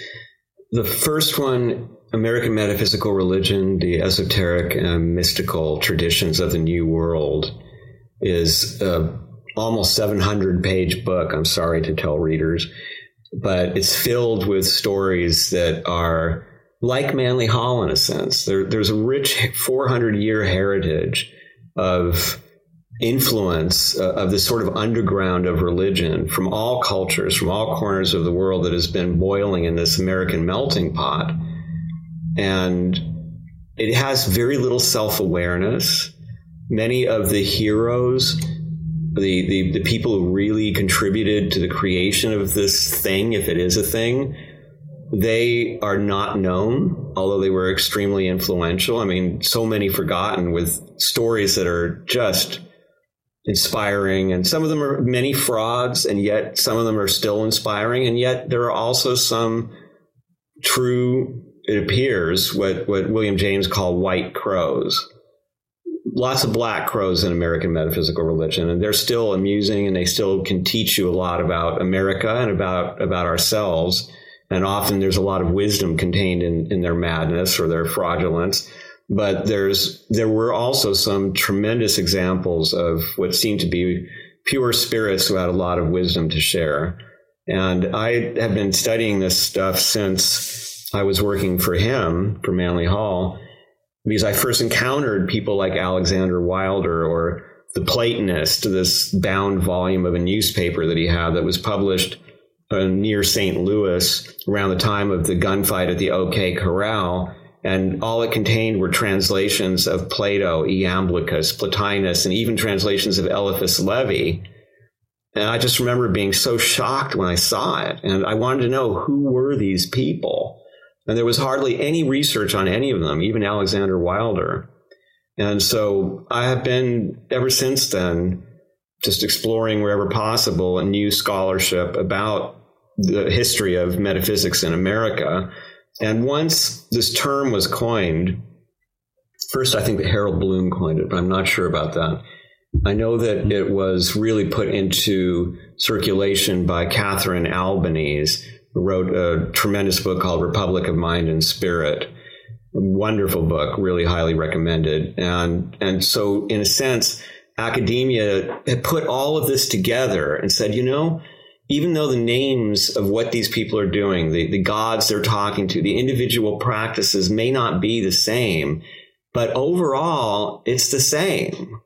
The first one, American Metaphysical Religion, the esoteric and mystical traditions of the New World, is a almost 700 page book. I'm sorry to tell readers but it's filled with stories that are like Manly Hall in a sense. There, there's a rich 400 year heritage of influence uh, of this sort of underground of religion from all cultures, from all corners of the world that has been boiling in this American melting pot. And it has very little self awareness. Many of the heroes the, the, the people who really contributed to the creation of this thing, if it is a thing, they are not known, although they were extremely influential. I mean, so many forgotten with stories that are just inspiring. And some of them are many frauds, and yet some of them are still inspiring. And yet there are also some true, it appears, what, what William James called white crows lots of black crows in American metaphysical religion, and they're still amusing, and they still can teach you a lot about America and about about ourselves. And often there's a lot of wisdom contained in, in their madness or their fraudulence. But there's there were also some tremendous examples of what seemed to be pure spirits who had a lot of wisdom to share. And I have been studying this stuff since I was working for him for Manly Hall because I first encountered people like Alexander Wilder or the Platonist, this bound volume of a newspaper that he had that was published uh, near St. Louis around the time of the gunfight at the OK Corral. and all it contained were translations of Plato, Iamblichus, Plotinus, and even translations of Eliphas Levi. And I just remember being so shocked when I saw it. And I wanted to know who were these people. And there was hardly any research on any of them, even Alexander Wilder. And so I have been, ever since then, just exploring wherever possible a new scholarship about the history of metaphysics in America. And once this term was coined, first I think that Harold Bloom coined it, but I'm not sure about that. I know that it was really put into circulation by Catherine Albanese, wrote a tremendous book called Republic of Mind and Spirit. Wonderful book, really highly recommended. And and so in a sense, academia had put all of this together and said, you know, even though the names of what these people are doing, the, the gods they're talking to, the individual practices may not be the same, but overall, it's the same.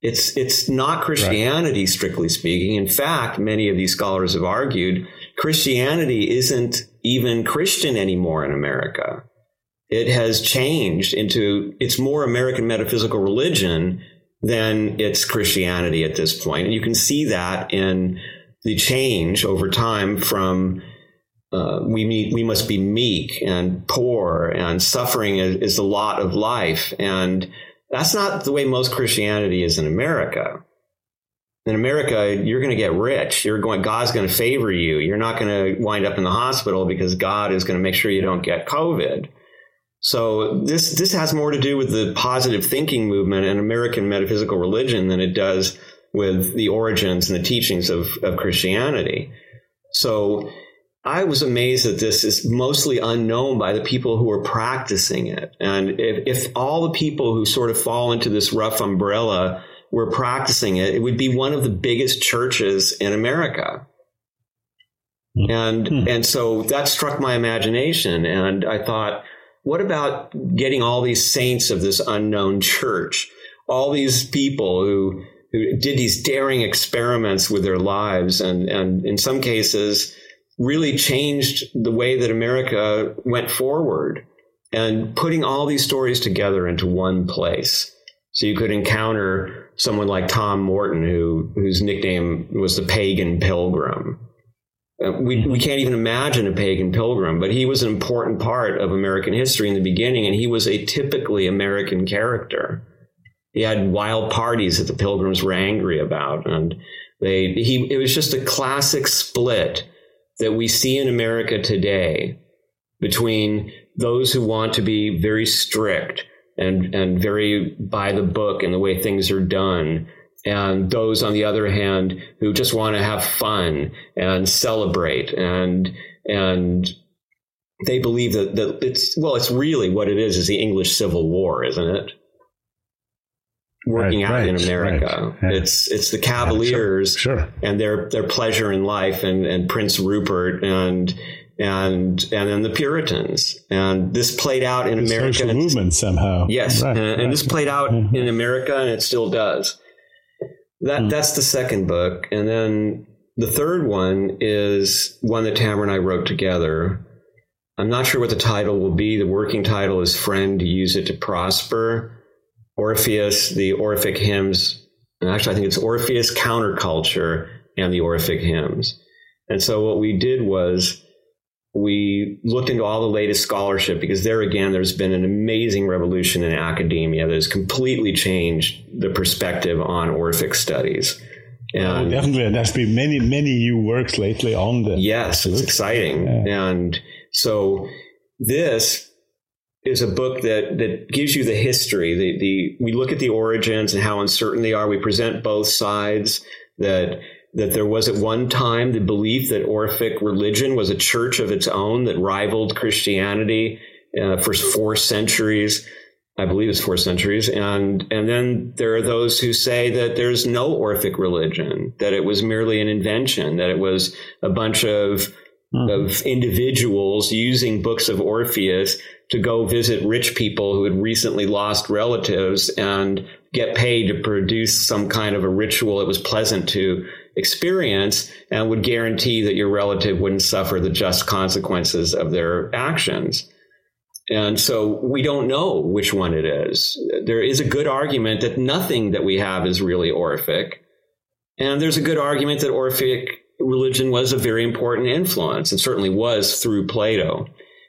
It's it's not Christianity, right. strictly speaking. In fact, many of these scholars have argued Christianity isn't even Christian anymore in America. It has changed into it's more American metaphysical religion than it's Christianity at this point. And you can see that in the change over time from uh, we meet, we must be meek and poor and suffering is, is a lot of life. And that's not the way most Christianity is in America. In America, you're going to get rich. You're going, God's going to favor you. You're not going to wind up in the hospital because God is going to make sure you don't get COVID. So this this has more to do with the positive thinking movement and American metaphysical religion than it does with the origins and the teachings of, of Christianity. So I was amazed that this is mostly unknown by the people who are practicing it. And if, if all the people who sort of fall into this rough umbrella were practicing it, it would be one of the biggest churches in America. And hmm. and so that struck my imagination, and I thought, what about getting all these saints of this unknown church, all these people who who did these daring experiments with their lives, and and in some cases really changed the way that America went forward and putting all these stories together into one place. So you could encounter someone like Tom Morton, who whose nickname was the Pagan Pilgrim. Uh, we, we can't even imagine a pagan pilgrim, but he was an important part of American history in the beginning, and he was a typically American character. He had wild parties that the pilgrims were angry about, and they he it was just a classic split that we see in America today between those who want to be very strict and, and very by the book in the way things are done, and those on the other hand who just want to have fun and celebrate and and they believe that, that it's well it's really what it is is the English Civil War, isn't it? working right, out right, in America. Right. It's it's the Cavaliers yeah, sure, sure. and their their pleasure in life and and Prince Rupert and and and then the Puritans. And this played out in the America. Social movement somehow. Yes, and, and, this played out mm-hmm. in America, and it still does. That mm. that's the second book, and then the third one is one that Tamra and I wrote together. I'm not sure what the title will be. The working title is "Friend, Use It to Prosper." Orpheus, the Orphic hymns, and actually I think it's Orpheus counterculture and the Orphic hymns. And so what we did was we looked into all the latest scholarship because there again, there's been an amazing revolution in academia that has completely changed the perspective on Orphic studies. Oh, and oh, definitely, there's been many, many new works lately on this. Yes, it's exciting, yeah. and so this is a book that that gives you the history. The the we look at the origins and how uncertain they are. We present both sides. That that there was at one time the belief that Orphic religion was a church of its own that rivaled Christianity uh, for four centuries. I believe it's four centuries, and and then there are those who say that there's no Orphic religion, that it was merely an invention, that it was a bunch of mm. of individuals using books of Orpheus to go visit rich people who had recently lost relatives and get paid to produce some kind of a ritual that was pleasant to experience and would guarantee that your relative wouldn't suffer the just consequences of their actions. And so we don't know which one it is. There is a good argument that nothing that we have is really Orphic. And there's a good argument that Orphic religion was a very important influence and certainly was through Plato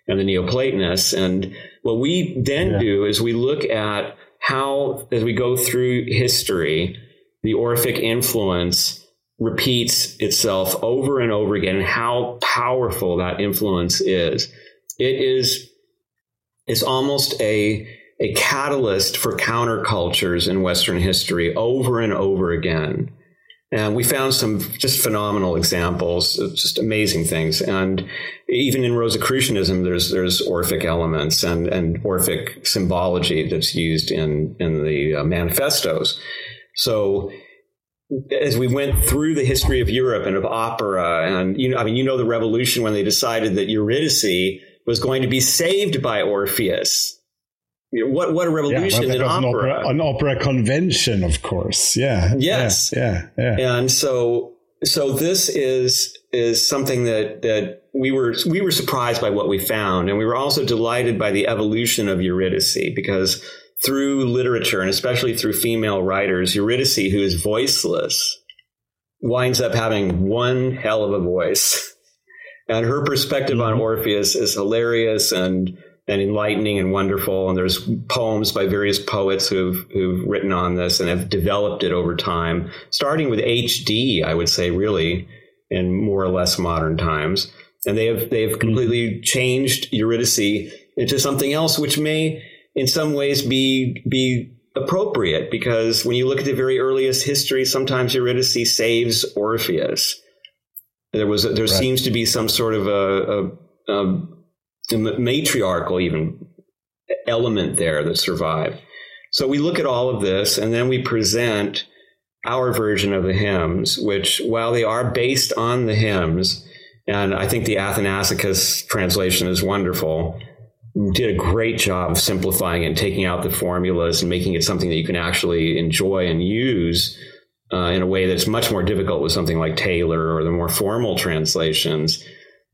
and the Neoplatonists. And what we then yeah. do is we look at how, as we go through history, the Orphic influence repeats itself over and over again and how powerful that influence is. It is it's almost a a catalyst for countercultures in Western history over and over again. And we found some just phenomenal examples, just amazing things. And even in Rosicrucianism, there's there's Orphic elements and, and Orphic symbology that's used in in the uh, manifestos. So as we went through the history of Europe and of opera, and you know, I mean, you know, the revolution when they decided that Eurydice was going to be saved by Orpheus. You know, what what a revolution yeah, well, in opera. An, opera. an opera convention, of course. Yeah. Yes. Yeah, yeah. Yeah. And so so this is is something that that we were we were surprised by what we found, and we were also delighted by the evolution of Eurydice because through literature and especially through female writers, Eurydice, who is voiceless, winds up having one hell of a voice. And her perspective mm-hmm. on Orpheus is hilarious and and enlightening and wonderful. And there's poems by various poets who've who've written on this and have developed it over time, starting with H.D. I would say, really, in more or less modern times. And they have they have mm-hmm. completely changed Eurydice into something else, which may in some ways be be appropriate because when you look at the very earliest history, sometimes Eurydice saves Orpheus. There was a, there right. seems to be some sort of a, a, a, matriarchal even element there that survived. So we look at all of this and then we present our version of the hymns, which while they are based on the hymns, and I think the Athanassakis translation is wonderful did a great job of simplifying it and taking out the formulas and making it something that you can actually enjoy and use uh, in a way that's much more difficult with something like Taylor or the more formal translations.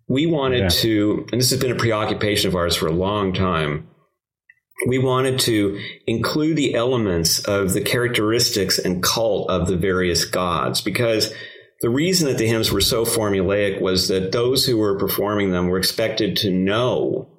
We wanted yeah. to, and this has been a preoccupation of ours for a long time. We wanted to include the elements of the characteristics and cult of the various gods because the reason that the hymns were so formulaic was that those who were performing them were expected to know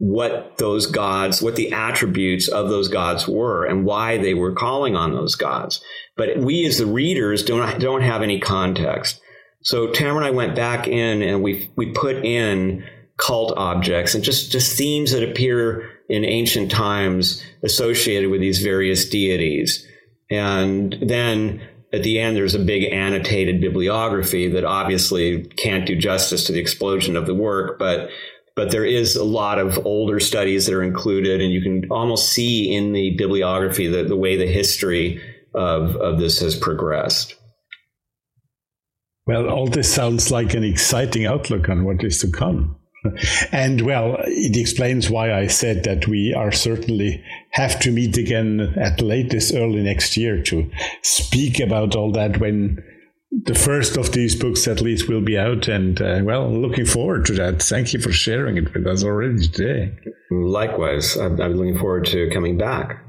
what those gods, what the attributes of those gods were and why they were calling on those gods. But we as the readers don't, don't have any context. So Tamra and I went back in and we, we put in cult objects and just, just themes that appear in ancient times associated with these various deities. And then at the end, there's a big annotated bibliography that obviously can't do justice to the explosion of the work, but but there is a lot of older studies that are included, and you can almost see in the bibliography the, the way the history of, of this has progressed. Well, all this sounds like an exciting outlook on what is to come. And well, it explains why I said that we are certainly have to meet again at latest early next year to speak about all that when the first of these books at least will be out and uh, well looking forward to that. Thank you for sharing it with us already today. Likewise i'm, I'm looking forward to coming back.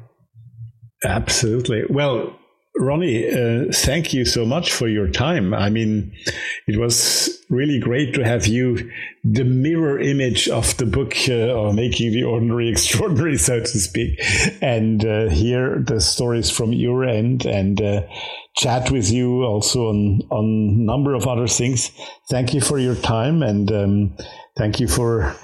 Absolutely. Well Ronnie, uh, thank you so much for your time. I mean, it was really great to have you, the mirror image of the book, uh, or making the ordinary extraordinary, so to speak, and uh, hear the stories from your end and uh, chat with you also on on number of other things. Thank you for your time and um, thank you for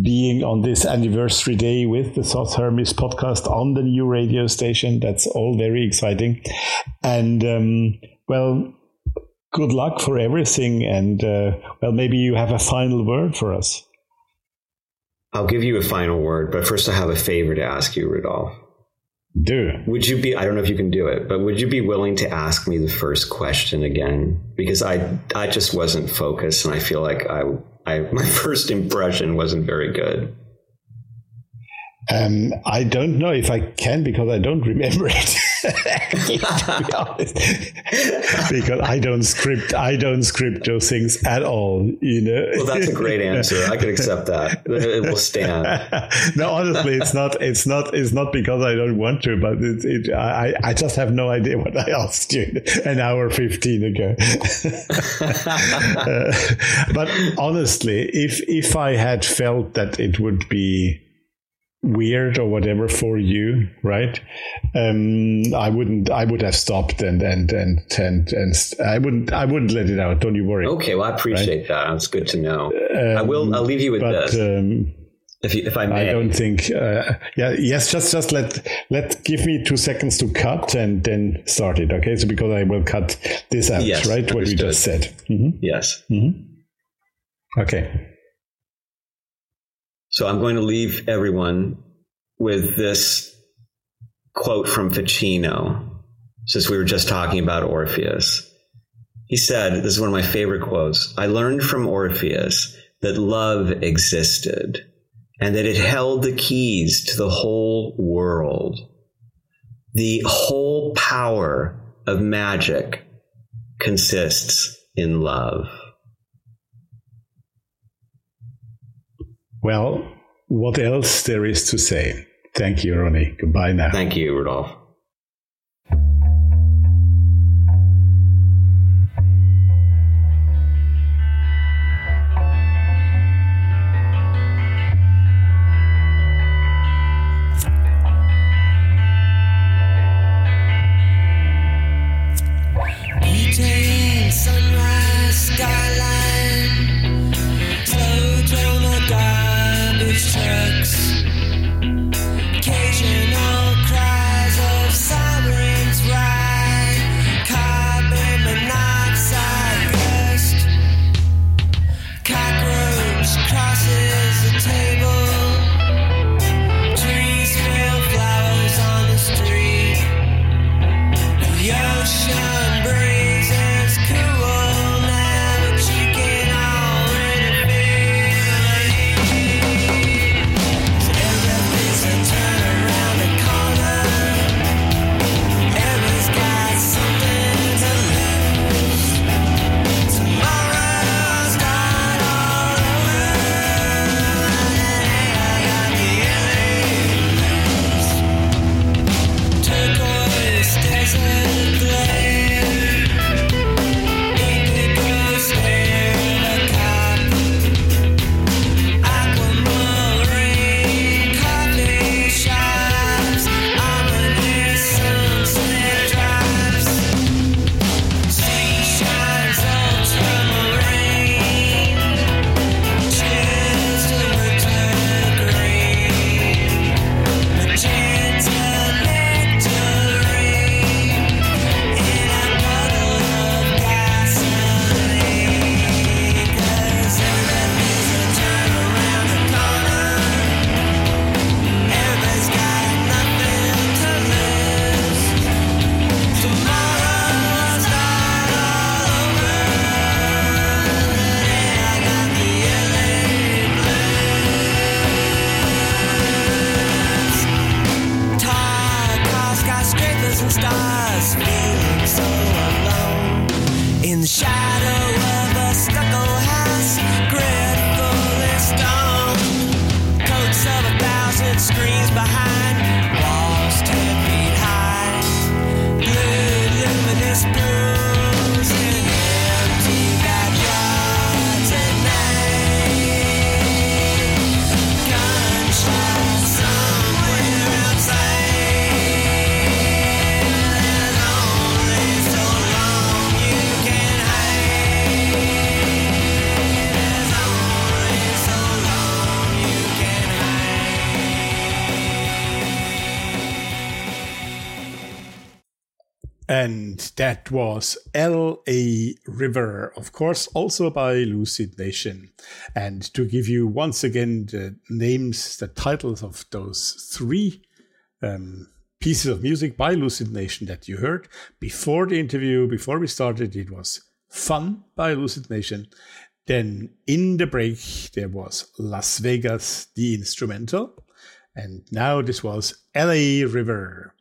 being on this anniversary day with the Thoth Hermes podcast on the new radio station. That's all very exciting. And, um, well, good luck for everything. And, uh, well, maybe you have a final word for us. I'll give you a final word, but first I have a favor to ask you, Rudolf. Do. Would you be, I don't know if you can do it, but would you be willing to ask me the first question again? Because I, I just wasn't focused and I feel like I I, my first impression wasn't very good. Um, I don't know if I can because I don't remember it. To be honest, because I don't script, I don't script those things at all. You know. Well, that's a great answer. I can accept that. It will stand. no, honestly, it's not. It's not. It's not because I don't want to, but it, it, I, I just have no idea what I asked you an hour fifteen ago. uh, but honestly, if if I had felt that it would be weird or whatever for you, right? Um, I wouldn't. I would have stopped and and and and and I wouldn't. I wouldn't let it out. Don't you worry. Okay. Well, I appreciate right? that. It's good to know. Um, I will. I'll leave you with but, this. Um, if, you, if I may, I don't think. Uh, yeah, yes. Just, just let let give me two seconds to cut and then start it. Okay. So because I will cut this out, yes, right? Understood. What you just said. Mm-hmm. Yes. Mm-hmm. Okay. So I'm going to leave everyone with this quote from Ficino, since we were just talking about Orpheus. He said, This is one of my favorite quotes I learned from Orpheus that love existed and that it held the keys to the whole world. The whole power of magic consists in love. Well, what else there is to say? Thank you, Ronnie. Goodbye now. Thank you, Rudolph. That was L.A. River, of course, also by Lucid Nation. And to give you once again the names, the titles of those three um, pieces of music by Lucid Nation that you heard before the interview, before we started, it was Fun by Lucid Nation. Then in the break, there was Las Vegas, the instrumental. And now this was LA River.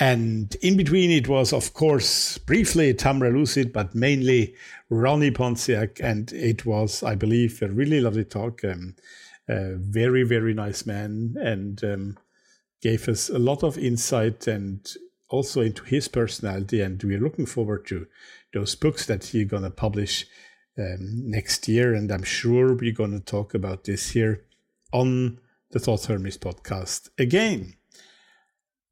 And in between, it was, of course, briefly Tamra Lucid, but mainly Ronnie Pontiac. And it was, I believe, a really lovely talk. Um, a very, very nice man and um, gave us a lot of insight and also into his personality. And we're looking forward to those books that he's going to publish um, next year. And I'm sure we're going to talk about this here on the Thoth Hermes podcast again.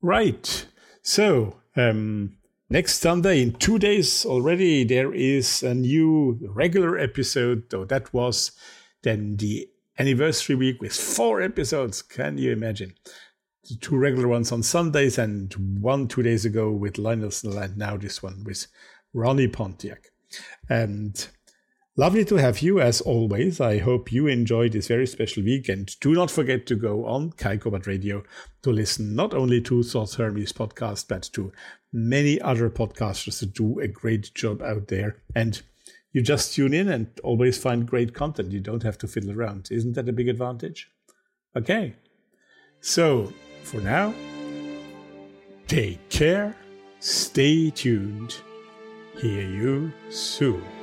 Right. So, um, next Sunday, in two days already, there is a new regular episode. Though that was then the anniversary week with four episodes. Can you imagine? The two regular ones on Sundays and one two days ago with Lionel Snell, and now this one with Ronnie Pontiac. And Lovely to have you as always. I hope you enjoyed this very special week and do not forget to go on Kaikobat Radio to listen not only to Thoth Hermes podcast, but to many other podcasters that do a great job out there. And you just tune in and always find great content. You don't have to fiddle around. Isn't that a big advantage? Okay. So for now, take care, stay tuned, hear you soon.